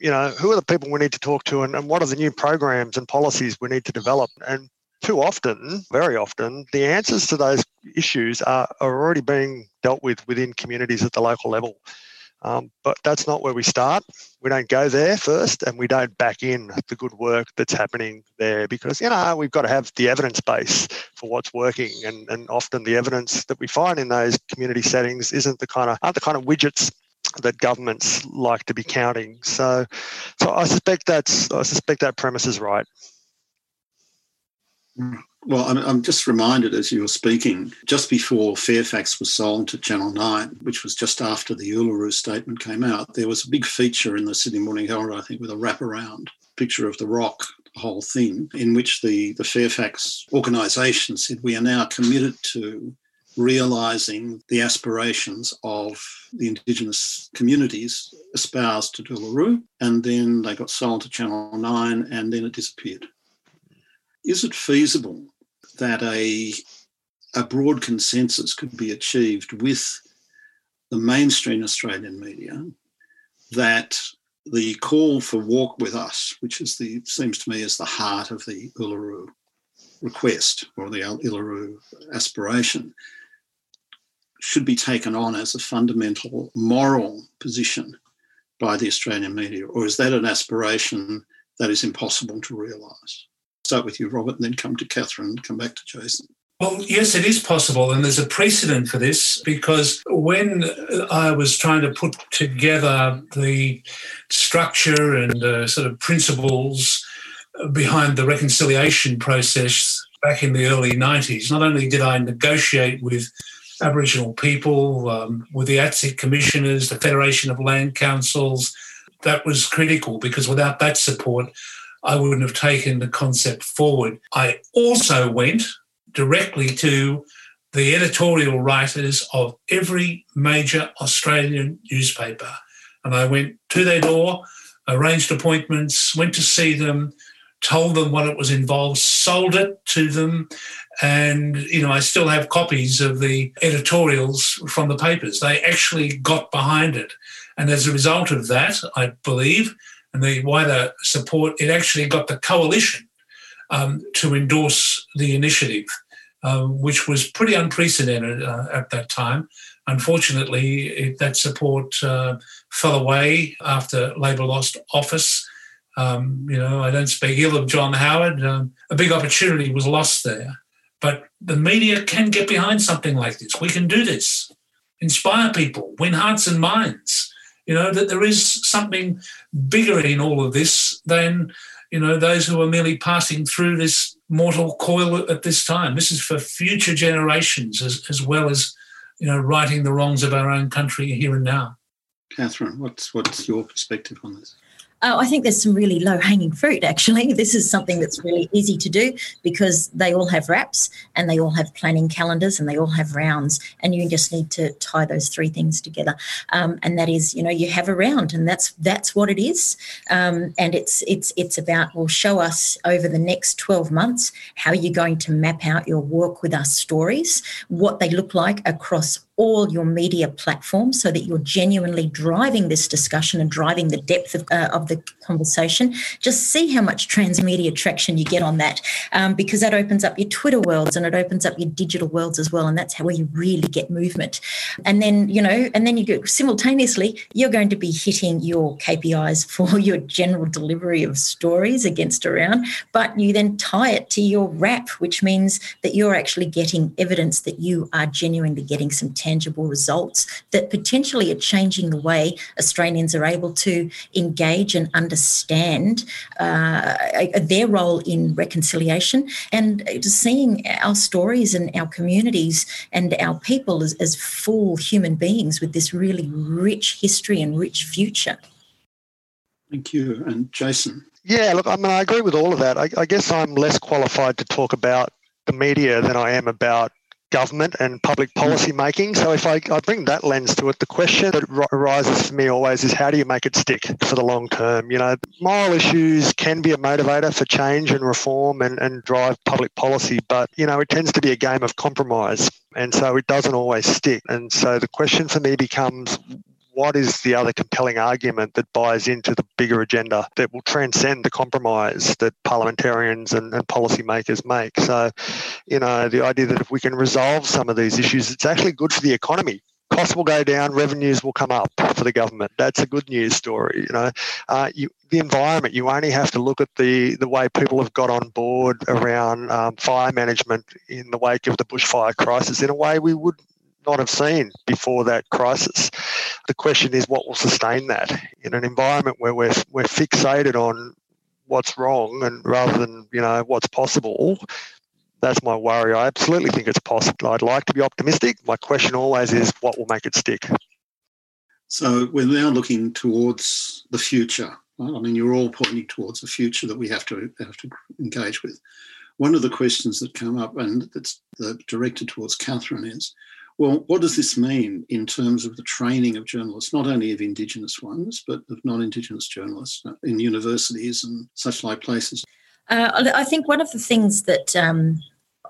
you know, who are the people we need to talk to, and, and what are the new programs and policies we need to develop, and too often, very often, the answers to those issues are, are already being dealt with within communities at the local level. Um, but that's not where we start. We don't go there first and we don't back in the good work that's happening there because, you know, we've got to have the evidence base for what's working. And, and often the evidence that we find in those community settings isn't the kind of, aren't the kind of widgets that governments like to be counting. So, so I suspect that's, I suspect that premise is right. Mm. Well, I'm, just reminded as you were speaking, just before Fairfax was sold to Channel 9, which was just after the Uluru statement came out, there was a big feature in the Sydney Morning Herald, I think, with a wraparound picture of the rock, the whole thing, in which the, the Fairfax organisation said, We are now committed to realising the aspirations of the Indigenous communities espoused to Uluru. And then they got sold to Channel 9 and then it disappeared. Is it feasible that a, a broad consensus could be achieved with the mainstream Australian media that the call for walk with us, which is the seems to me as the heart of the Uluru request or the Uluru aspiration, should be taken on as a fundamental moral position by the Australian media, or is that an aspiration that is impossible to realise? Start with you, Robert, and then come to Catherine and come back to Jason. Well, yes, it is possible. And there's a precedent for this because when I was trying to put together the structure and uh, sort of principles behind the reconciliation process back in the early 90s, not only did I negotiate with Aboriginal people, um, with the ATSIC commissioners, the Federation of Land Councils, that was critical because without that support, I wouldn't have taken the concept forward. I also went directly to the editorial writers of every major Australian newspaper. And I went to their door, arranged appointments, went to see them, told them what it was involved, sold it to them. And, you know, I still have copies of the editorials from the papers. They actually got behind it. And as a result of that, I believe, and the wider support, it actually got the coalition um, to endorse the initiative, uh, which was pretty unprecedented uh, at that time. Unfortunately, it, that support uh, fell away after Labor lost office. Um, you know, I don't speak ill of John Howard. Um, a big opportunity was lost there. But the media can get behind something like this. We can do this, inspire people, win hearts and minds. You know, that there is something bigger in all of this than, you know, those who are merely passing through this mortal coil at this time. This is for future generations as, as well as, you know, righting the wrongs of our own country here and now. Catherine, what's what's your perspective on this? Uh, I think there's some really low hanging fruit, actually. *laughs* This is something that's really easy to do because they all have RAPs and they all have planning calendars and they all have rounds. And you just need to tie those three things together. Um, and that is, you know, you have a round and that's that's what it is. Um, and it's it's it's about, well, show us over the next 12 months how you're going to map out your work with us stories, what they look like across all your media platforms so that you're genuinely driving this discussion and driving the depth of, uh, of the conversation. Just see how much transmedia traction you get on that um, because that opens up your Twitter worlds and it opens up your digital worlds as well. And that's how you really get movement. And then, you know, and then you go simultaneously, you're going to be hitting your KPIs for *laughs* your general delivery of stories against around, but you then tie it to your RAP, which means that you're actually getting evidence that you are genuinely getting some tangible results that potentially are changing the way Australians are able to engage and understand uh, their role in reconciliation and seeing our stories and our communities and our people as, as full human beings with this really rich history and rich future. Thank you. And Jason? Yeah, look, I mean, I agree with all of that. I, I guess I'm less qualified to talk about the media than I am about government and public hmm. policy making. So if I, I bring that lens to it, the question that arises for me always is how do you make it stick for the long term? You know, moral issues can be a motivator for change and reform and, and drive public policy, but, you know, it tends to be a game of compromise. And so it doesn't always stick. And so the question for me becomes what is the other compelling argument that buys into the bigger agenda that will transcend the compromise that parliamentarians and, and policymakers make? So, you know, the idea that if we can resolve some of these issues, it's actually good for the economy costs will go down, revenues will come up for the government. That's a good news story. You know, uh, you, the environment. You only have to look at the the way people have got on board around um, fire management in the wake of the bushfire crisis in a way we would not have seen before that crisis. The question is what will sustain that? In an environment where we're, we're fixated on what's wrong and rather than you know what's possible that's my worry. I absolutely think it's possible. I'd like to be optimistic. My question always is what will make it stick? So we're now looking towards the future. I mean you're all pointing towards the future that we have to have to engage with. One of the questions that come up and that's directed towards catherine is well, what does this mean in terms of the training of journalists, not only of Indigenous ones, but of non Indigenous journalists in universities and such like places? Uh, I think one of the things that um,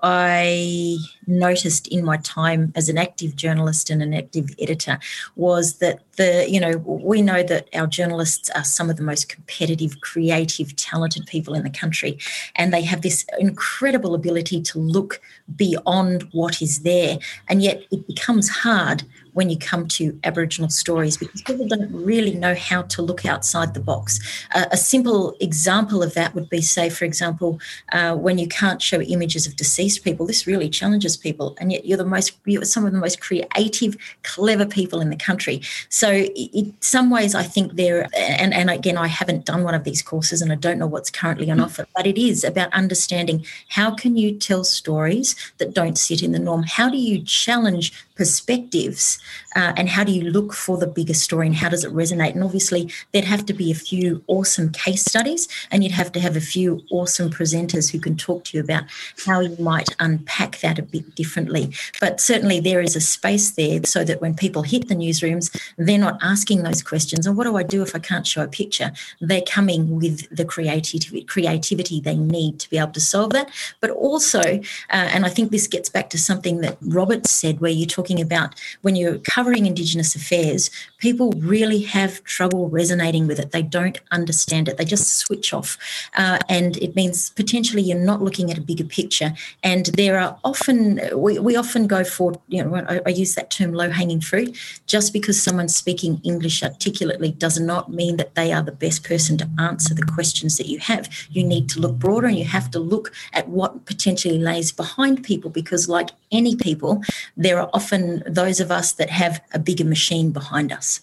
I noticed in my time as an active journalist and an active editor was that the you know we know that our journalists are some of the most competitive creative talented people in the country and they have this incredible ability to look beyond what is there and yet it becomes hard when you come to Aboriginal stories because people don't really know how to look outside the box. Uh, a simple example of that would be, say, for example, uh, when you can't show images of deceased people, this really challenges people, and yet you're the most, you're some of the most creative, clever people in the country. So, in some ways, I think there, and, and again, I haven't done one of these courses and I don't know what's currently on offer, but it is about understanding how can you tell stories that don't sit in the norm? How do you challenge perspectives uh, and how do you look for the bigger story and how does it resonate? And obviously there'd have to be a few awesome case studies and you'd have to have a few awesome presenters who can talk to you about how you might unpack that a bit differently. But certainly there is a space there so that when people hit the newsrooms they're not asking those questions and what do i do if i can't show a picture? They're coming with the creativity creativity they need to be able to solve that but also uh, and i think this gets back to something that robert said where you talk talking about when you're covering Indigenous affairs, people really have trouble resonating with it. They don't understand it. They just switch off. Uh, and it means potentially you're not looking at a bigger picture. And there are often, we, we often go for, you know, I, I use that term low hanging fruit. Just because someone's speaking English articulately does not mean that they are the best person to answer the questions that you have. You need to look broader and you have to look at what potentially lays behind people because, like any people, there are often often those of us that have a bigger machine behind us.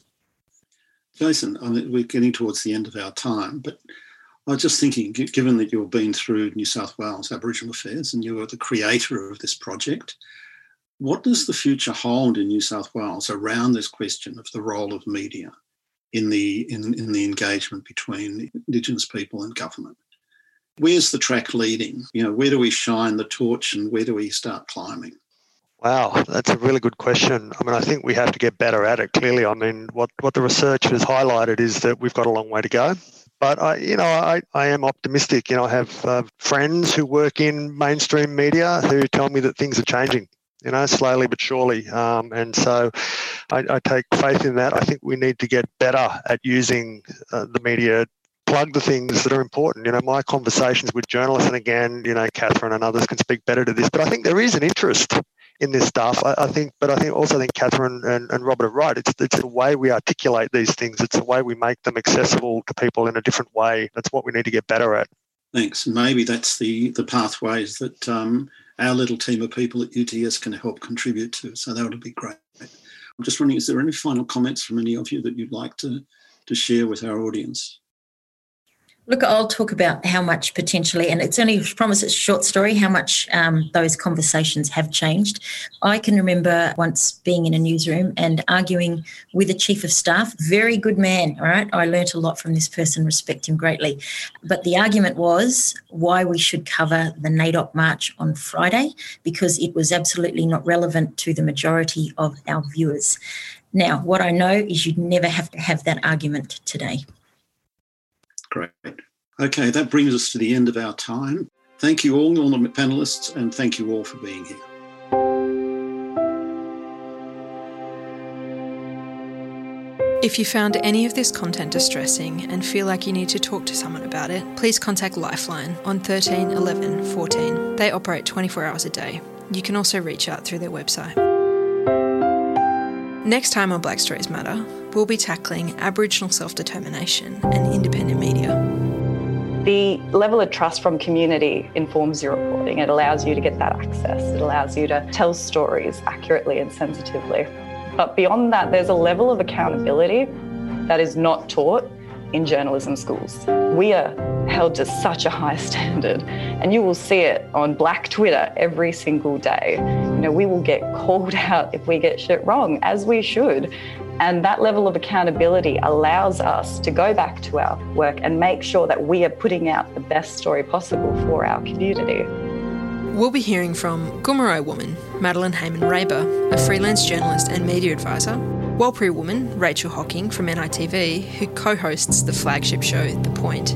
Jason, I mean, we're getting towards the end of our time, but I was just thinking, given that you've been through New South Wales Aboriginal Affairs and you are the creator of this project, what does the future hold in New South Wales around this question of the role of media in the in, in the engagement between Indigenous people and government? Where's the track leading? You know, where do we shine the torch and where do we start climbing? Wow, that's a really good question. I mean, I think we have to get better at it. Clearly, I mean, what what the research has highlighted is that we've got a long way to go. But I, you know, I, I am optimistic. You know, I have uh, friends who work in mainstream media who tell me that things are changing. You know, slowly but surely. Um, and so, I, I, take faith in that. I think we need to get better at using uh, the media plug the things that are important. You know, my conversations with journalists, and again, you know, Catherine and others can speak better to this, but I think there is an interest in this stuff. I, I, think, but I think also I think Catherine and, and Robert are right. It's it's the way we articulate these things. It's the way we make them accessible to people in a different way. That's what we need to get better at. Thanks. Maybe that's the the pathways that um, our little team of people at UTS can help contribute to. So that would be great. I'm just wondering, is there any final comments from any of you that you'd like to to share with our audience? Look, I'll talk about how much potentially, and it's only promise it's a short story, how much um, those conversations have changed. I can remember once being in a newsroom and arguing with a chief of staff, very good man, all right? I learnt a lot from this person, respect him greatly. But the argument was why we should cover the NAIDOC March on Friday, because it was absolutely not relevant to the majority of our viewers. Now, what I know is you'd never have to have that argument today. Great. Okay, that brings us to the end of our time. Thank you all, all the panelists, and thank you all for being here. If you found any of this content distressing and feel like you need to talk to someone about it, please contact Lifeline on 13 11 14. They operate 24 hours a day. You can also reach out through their website. Next time on Black Stories Matter, we'll be tackling Aboriginal self determination and independent media. The level of trust from community informs your reporting. It allows you to get that access, it allows you to tell stories accurately and sensitively. But beyond that, there's a level of accountability that is not taught in journalism schools. We are held to such a high *laughs* standard, and you will see it on Black Twitter every single day. You know, we will get called *laughs* out if we get shit wrong, as we should. And that level of accountability allows us to go back to our work and make sure that we are putting out the best story possible for our community. We'll be hearing from Gomeroi woman Madeline Hayman Reber, a freelance journalist and media advisor, Warlpiri woman Rachel Hocking from NITV, who co hosts the flagship show The Point,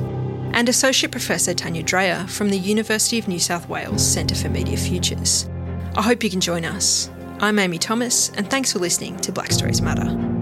and Associate Professor Tanja Dreher from the University of New South Wales Centre for Media Futures. I hope you can join us. I'm Amy Thomas, and thanks for listening to Black Stories Matter.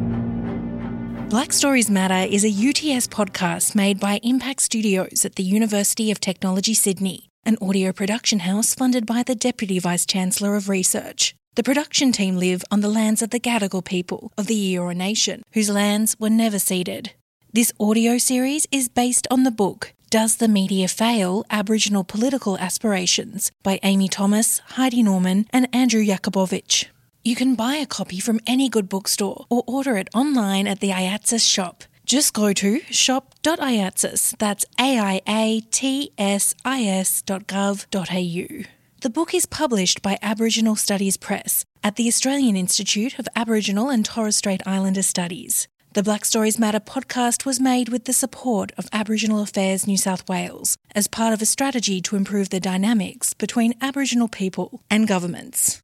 Black Stories Matter is a UTS podcast made by Impact Studios at the University of Technology Sydney, an audio production house funded by the Deputy Vice Chancellor of Research. The production team live on the lands of the Gadigal people of the Eora Nation, whose lands were never ceded. This audio series is based on the book Does the Media Fail? Aboriginal Political Aspirations by Amy Thomas, Heidi Norman, and Andrew Jakubowicz. You can buy a copy from any good bookstore or order it online at the AIATSIS shop. Just go to shop.aiatsis, that's A-I-A-T-S-I-S dot gov au. The book is published by Aboriginal Studies Press at the Australian Institute of Aboriginal and Torres Strait Islander Studies. The Black Stories Matter podcast was made with the support of Aboriginal Affairs New South Wales as part of a strategy to improve the dynamics between Aboriginal people and governments.